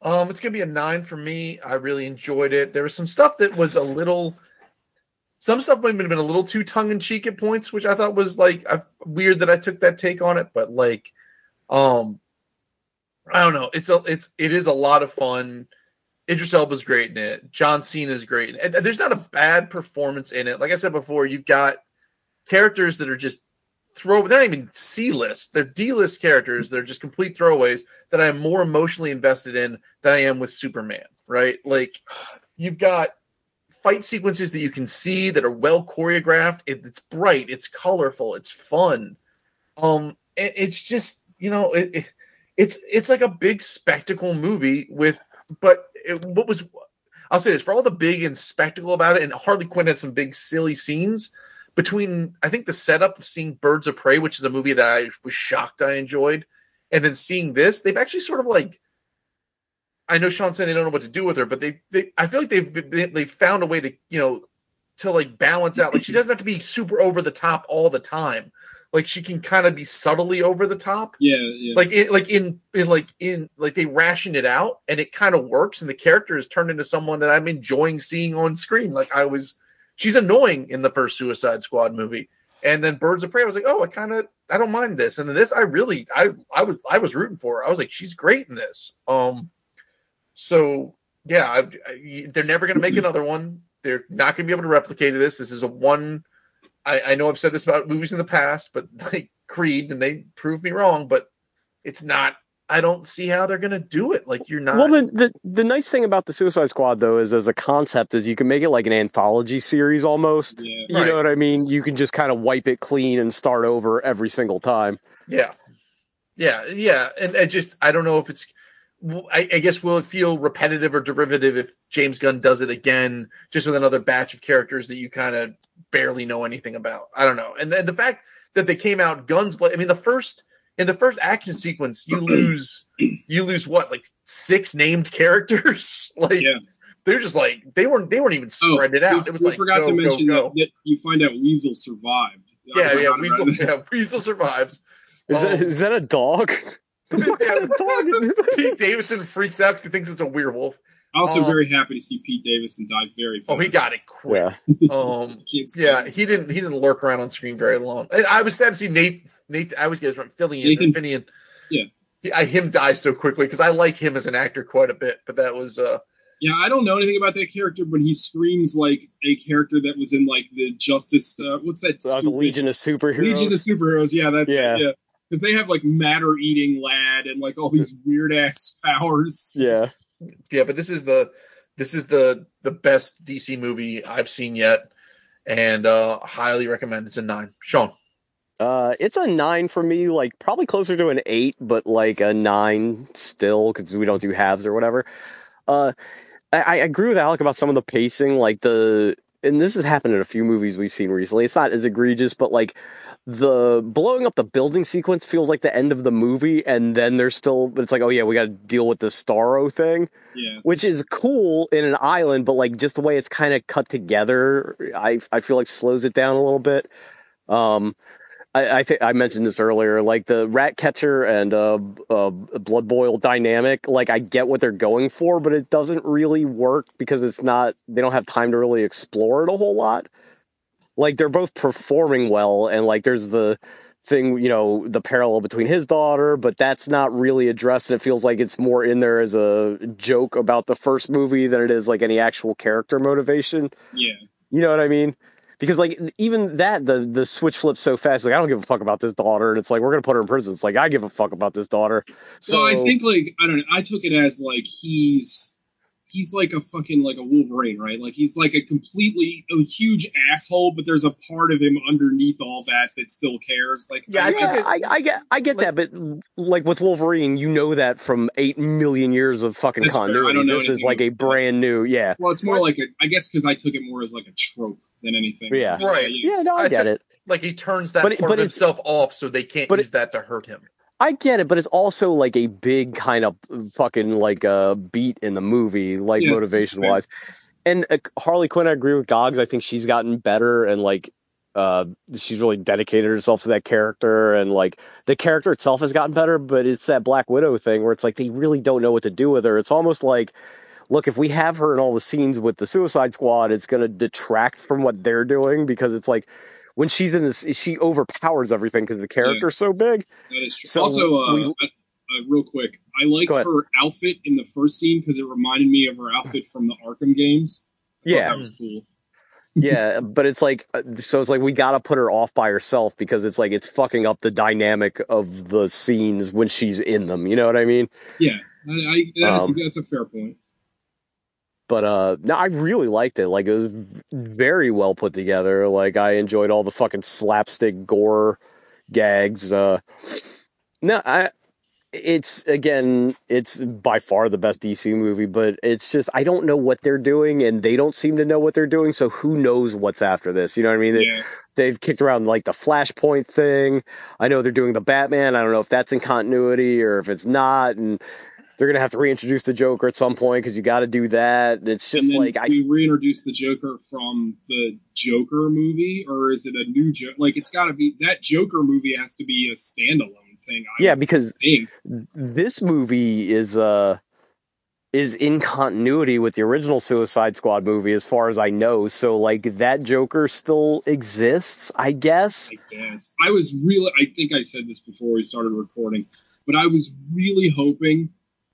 Um, it's gonna be a nine for me. I really enjoyed it. There was some stuff that was a little, some stuff might have been a little too tongue in cheek at points, which I thought was like weird that I took that take on it. But like, um, I don't know. It's a it's it is a lot of fun. Idris Elba's great in it. John Cena's great. And there's not a bad performance in it. Like I said before, you've got characters that are just throw. They're not even C list. They're D list characters. They're just complete throwaways that I am more emotionally invested in than I am with Superman. Right? Like you've got fight sequences that you can see that are well choreographed. It, it's bright. It's colorful. It's fun. Um, it, it's just you know it, it- it's it's like a big spectacle movie with but it, what was I'll say this for all the big and spectacle about it, and Harley Quinn had some big silly scenes between I think the setup of seeing Birds of Prey, which is a movie that I was shocked I enjoyed, and then seeing this, they've actually sort of like I know Sean saying they don't know what to do with her, but they they I feel like they've they, they've found a way to you know to like balance out like she doesn't have to be super over the top all the time. Like she can kind of be subtly over the top Yeah, yeah. like in like in, in like in like they ration it out and it kind of works and the character is turned into someone that i'm enjoying seeing on screen like i was she's annoying in the first suicide squad movie and then birds of prey i was like oh i kind of i don't mind this and then this i really i i was i was rooting for her i was like she's great in this um so yeah, I, I, they're never going to make another one. They're not going to be able to replicate this. This is a one. I, I know I've said this about movies in the past, but like Creed, and they proved me wrong. But it's not. I don't see how they're going to do it. Like you're not. Well, the, the the nice thing about the Suicide Squad though is as a concept is you can make it like an anthology series almost. Yeah. You Right. know what I mean? You can just kind of wipe it clean and start over every single time. Yeah, yeah, yeah, and I just I don't know if it's. I, I guess will it feel repetitive or derivative if James Gunn does it again, just with another batch of characters that you kind of barely know anything about? I don't know, and then the fact that they came out guns. blazing. I mean, the first in the first action sequence, you lose you lose what like six named characters. like they're just like they weren't they weren't even spread it out. Oh, We, it was we like forgot go, to mention go. That, that you find out Weasel survived. I Yeah, yeah, Weasel, yeah, Weasel survives. Is that Um, is that a dog? Pete Davidson freaks out because he thinks it's a werewolf. Also, Um, very happy to see Pete Davidson die very fast. Oh, he got it quick. Yeah. Um, yeah, he didn't. He didn't lurk around on screen very long. I, I was sad to see Nate. Nate, I was getting Fillion, Nathan- Finian. Yeah. He, I, him die so quickly because I like him as an actor quite a bit. But that was uh, Yeah, I don't know anything about that character, but he screams like a character that was in like the Justice. Uh, what's that? Uh, the stupid- Legion of Superheroes. Legion of Superheroes. Yeah, that's Yeah. it. Yeah, because they have like matter eating lad and like all these weird ass powers. Yeah. Yeah. But this is the this is the the best DC movie I've seen yet, and uh highly recommend. It's a nine. Sean. Uh, it's a nine for me, like probably closer to an eight, but like a nine still because we don't do halves or whatever. Uh, I, I agree with Alec about some of the pacing, like the, and this has happened in a few movies we've seen recently. It's not as egregious, but like the blowing up the building sequence feels like the end of the movie, and then there's still, but it's like, oh yeah, we got to deal with the Starro thing Yeah, which is cool in an island, but like just the way it's kind of cut together, I I feel like slows it down a little bit. Um, I, I think I mentioned this earlier, like the rat catcher and uh, uh blood boil dynamic. Like I get what they're going for, but it doesn't really work because it's not. They don't have time to really explore it a whole lot. Like they're both performing well, and like there's the thing, you know, the parallel between his daughter, but that's not really addressed, and it feels like it's more in there as a joke about the first movie than it is like any actual character motivation. yeah. You know what I mean? Because like even that, the the switch flips so fast. Like I don't give a fuck about this daughter, and it's like we're gonna put her in prison. It's like I give a fuck about this daughter. So So I think like I don't know. I took it as like he's he's like a fucking like a Wolverine, right? Like he's like a completely a huge asshole, but there's a part of him underneath all that that still cares. Like Yeah, I yeah, think I, I get I get that, but like with Wolverine, you know that from eight million years of fucking That's fair. I continuity. don't know This is like a brand new, yeah, Well, it's more like a. I guess because I took it more as like a trope than anything. Yeah. Right. yeah. No, I, I get took- it. Like he turns that But it- part but of himself off so they can't but use that to hurt him. I get it, but it's also like a big kind of fucking like a uh, beat in the movie, like Yeah, motivation wise. And uh, Harley Quinn, I agree with Gogs. I think she's gotten better and like uh she's really dedicated herself to that character and like the character itself has gotten better, but it's that Black Widow thing where it's like they really don't know what to do with her. It's almost like look, if we have her in all the scenes with the Suicide Squad, it's going to detract from what they're doing because it's like when she's in this, she overpowers everything because the character's so big. That is true. So also, uh, we- I, uh, real quick, I liked her outfit in the first scene because it reminded me of her outfit from the Arkham games. I Yeah. that was cool. yeah, but it's like uh, so it's like we got to put her off by herself because it's like it's fucking up the dynamic of the scenes when she's in them. You know what I mean? Yeah, I, I, that is, Um, that's a fair point. But uh no, I really liked it. Like it was very well put together. Like I enjoyed all the fucking slapstick gore gags. Uh no, I it's again, it's by far the best DC movie, but it's just I don't know what they're doing and they don't seem to know what they're doing, so who knows what's after this. You know what I mean? They, Yeah, they've kicked around like the Flashpoint thing. I know they're doing the Batman. I don't know if that's in continuity or if it's not and they're gonna have to reintroduce the Joker at some point because you got to do that. It's just like I, we reintroduce the Joker from the Joker movie, or is it a new Joker? Like it's got to be that Joker movie has to be a standalone thing. I yeah, because think. this movie is uh is in continuity with the original Suicide Squad movie, as far as I know. So like that Joker still exists, I guess. I guess I was really. I think I said this before we started recording, but I was really hoping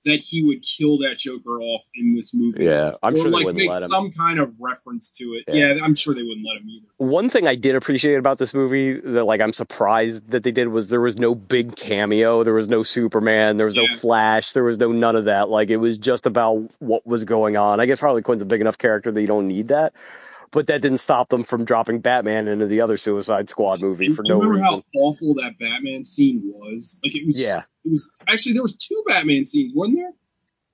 that he would kill that Joker off in this movie. Yeah, I'm or sure they like wouldn't make let him. some kind of reference to it. Yeah. Yeah. I'm sure they wouldn't let him either. One thing I did appreciate about this movie that like I'm surprised that they did was there was no big cameo, there was no Superman, there was no Flash, there was no none of that. Like it was just about what was going on. I guess Harley Quinn's a big enough character that you don't need that. But that didn't stop them from dropping Batman into the other Suicide Squad movie for Do you no remember reason. how awful that Batman scene was? Like it was. Yeah. It was actually there was two Batman scenes, wasn't there?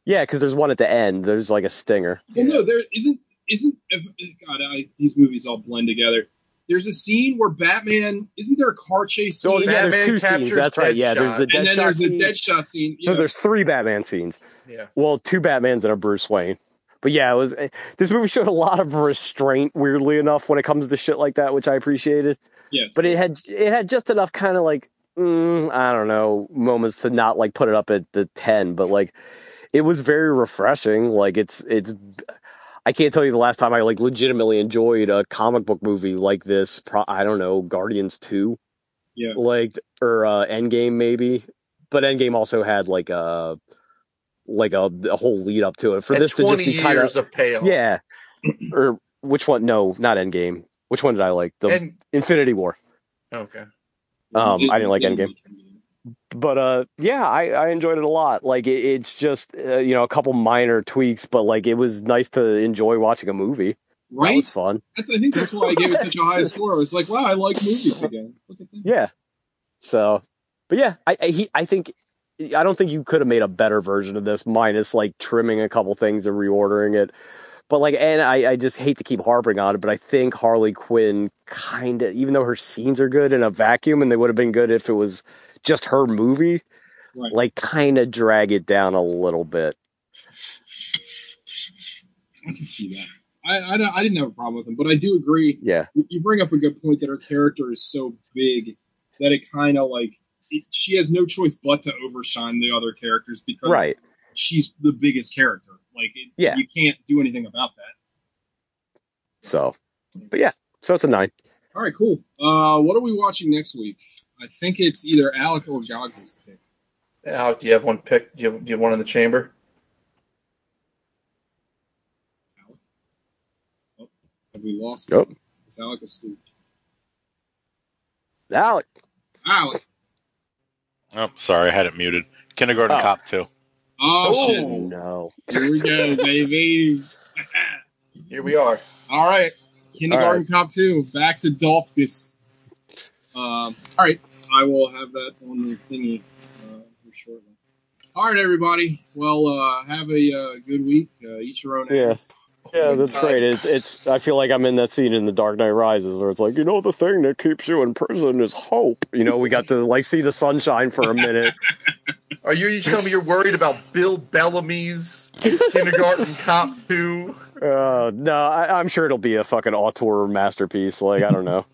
Yeah, because there's one at the end. There's like a stinger. Well, no, there isn't. Isn't if, God? I, these movies all blend together. There's a scene where Batman isn't there a car chase Oh, scene? yeah, there's two scenes. That's right. Yeah, there's the and then Deadshot there's scene. a Deadshot scene. So yeah. there's three Batman scenes. Yeah. Well, two Batmans and a Bruce Wayne. But yeah, it was eh, this movie showed a lot of restraint, weirdly enough, when it comes to shit like that, which I appreciated. Yeah. But it had it had just enough kind of like mm, I don't know moments to not like put it up at the ten, but like it was very refreshing. Like it's it's I can't tell you the last time I like legitimately enjoyed a comic book movie like this. Pro- I don't know Guardians two Yeah. like or uh Endgame maybe, but Endgame also had like a like a, a whole lead up to it. For And this to just be kind years of payoff. yeah, or which one? No, not Endgame. Which one did I like? The And- Infinity War. Okay. Um, I didn't like Endgame, but uh, yeah, I, I enjoyed it a lot. Like it, it's just uh, you know a couple minor tweaks, but like it was nice to enjoy watching a movie. That Right? was fun. That's, I think that's why I gave it such a high score. I was like, wow, I like movies again. Look at that. Yeah. So, but yeah, I I, he, I think I don't think you could have made a better version of this, minus like trimming a couple things and reordering it. But like, and I, I just hate to keep harping on it, but I think Harley Quinn kind of, even though her scenes are good in a vacuum, and they would have been good if it was just her movie, Right. like kind of drag it down a little bit. I can see that. I, I, I didn't have a problem with him, but I do agree. Yeah. You- You bring up a good point that her character is so big that it kind of like it, she has no choice but to overshine the other characters because Right. she's the biggest character. Like, it, Yeah. you can't do anything about that. So, but yeah, so it's a nine. All right, cool. Uh, what are we watching next week? I think it's either Alec or Gogs' pick. Alec, do you have one pick? Do you have, do you have one in the chamber? Have we lost? Nope. him? Is Alec asleep? Alec. Alec. Oh, sorry, I had it muted. Kindergarten Oh. Cop 2. Oh, shit. no. Here we go, baby. Here we are. All right. Kindergarten All Cop 2. Back to Dolphist. Um, all right. I will have that on the thingy uh, here shortly. All right, everybody. Well, uh, have a uh, good week. Uh, eat your own Yeah. Ass. Yeah, that's God. great. It's it's. I feel like I'm in that scene in The Dark Knight Rises where it's like, you know, the thing that keeps you in prison is hope. You know, we got to like see the sunshine for a minute. Are you, you telling me you're worried about Bill Bellamy's Kindergarten Cop 2? Uh, no, I, I'm sure it'll be a fucking auteur masterpiece. Like I don't know.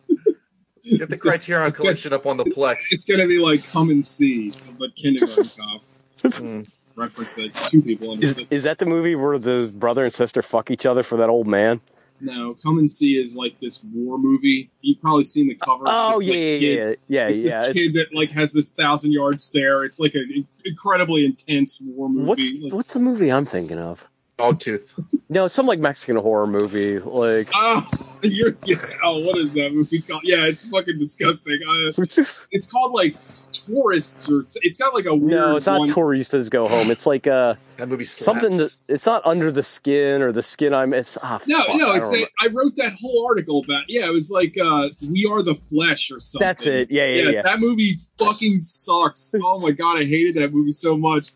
Get the Criterion Collection up on the Plex. It's going to be like Come and See, but Kindergarten Cop. Mm. Reference that two people Is understood. is that the movie where the brother and sister fuck each other for that old man? No, Come and See is like this war movie. You've probably seen the cover. It's Oh this, yeah, like, yeah, kid- yeah, yeah, it's yeah. this It's- kid that like has this thousand yard stare. It's like an incredibly intense war movie. What's Like, what's the movie I'm thinking of? Dogtooth. No, it's some like Mexican horror movie. Like oh, you're yeah. Oh, what is that movie called? Yeah, it's fucking disgusting. Uh, it's just it's called like Tourists, or it's, it's got like a weird. no, it's not one. Touristas Go Home. It's like uh That movie something that it's not under the skin or the skin I'm. It's ah, No, fuck, no, I it's don't that I wrote that whole article about. Yeah, it was like uh "We Are the Flesh" or something. That's it. Yeah, yeah, yeah. That movie fucking sucks. Oh my god, I hated that movie so much.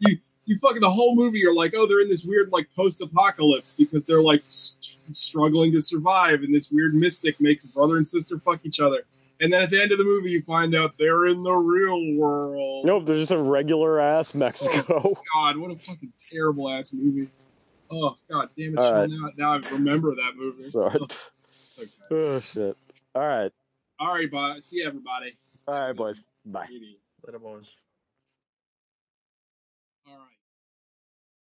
You you fucking the whole movie. You're like, oh, they're in this weird like post-apocalypse because they're like s- struggling to survive, and this weird mystic makes brother and sister fuck each other. And then at the end of the movie, you find out they're in the real world. Nope, there's just a regular ass Mexico. Oh, God, what a fucking terrible ass movie. Oh god, damn it! Right. Now, now I remember that movie. Sorry. Oh, it's okay. Oh shit. All right. All right, bye. See everybody. All right, boys. Bye. GD. Let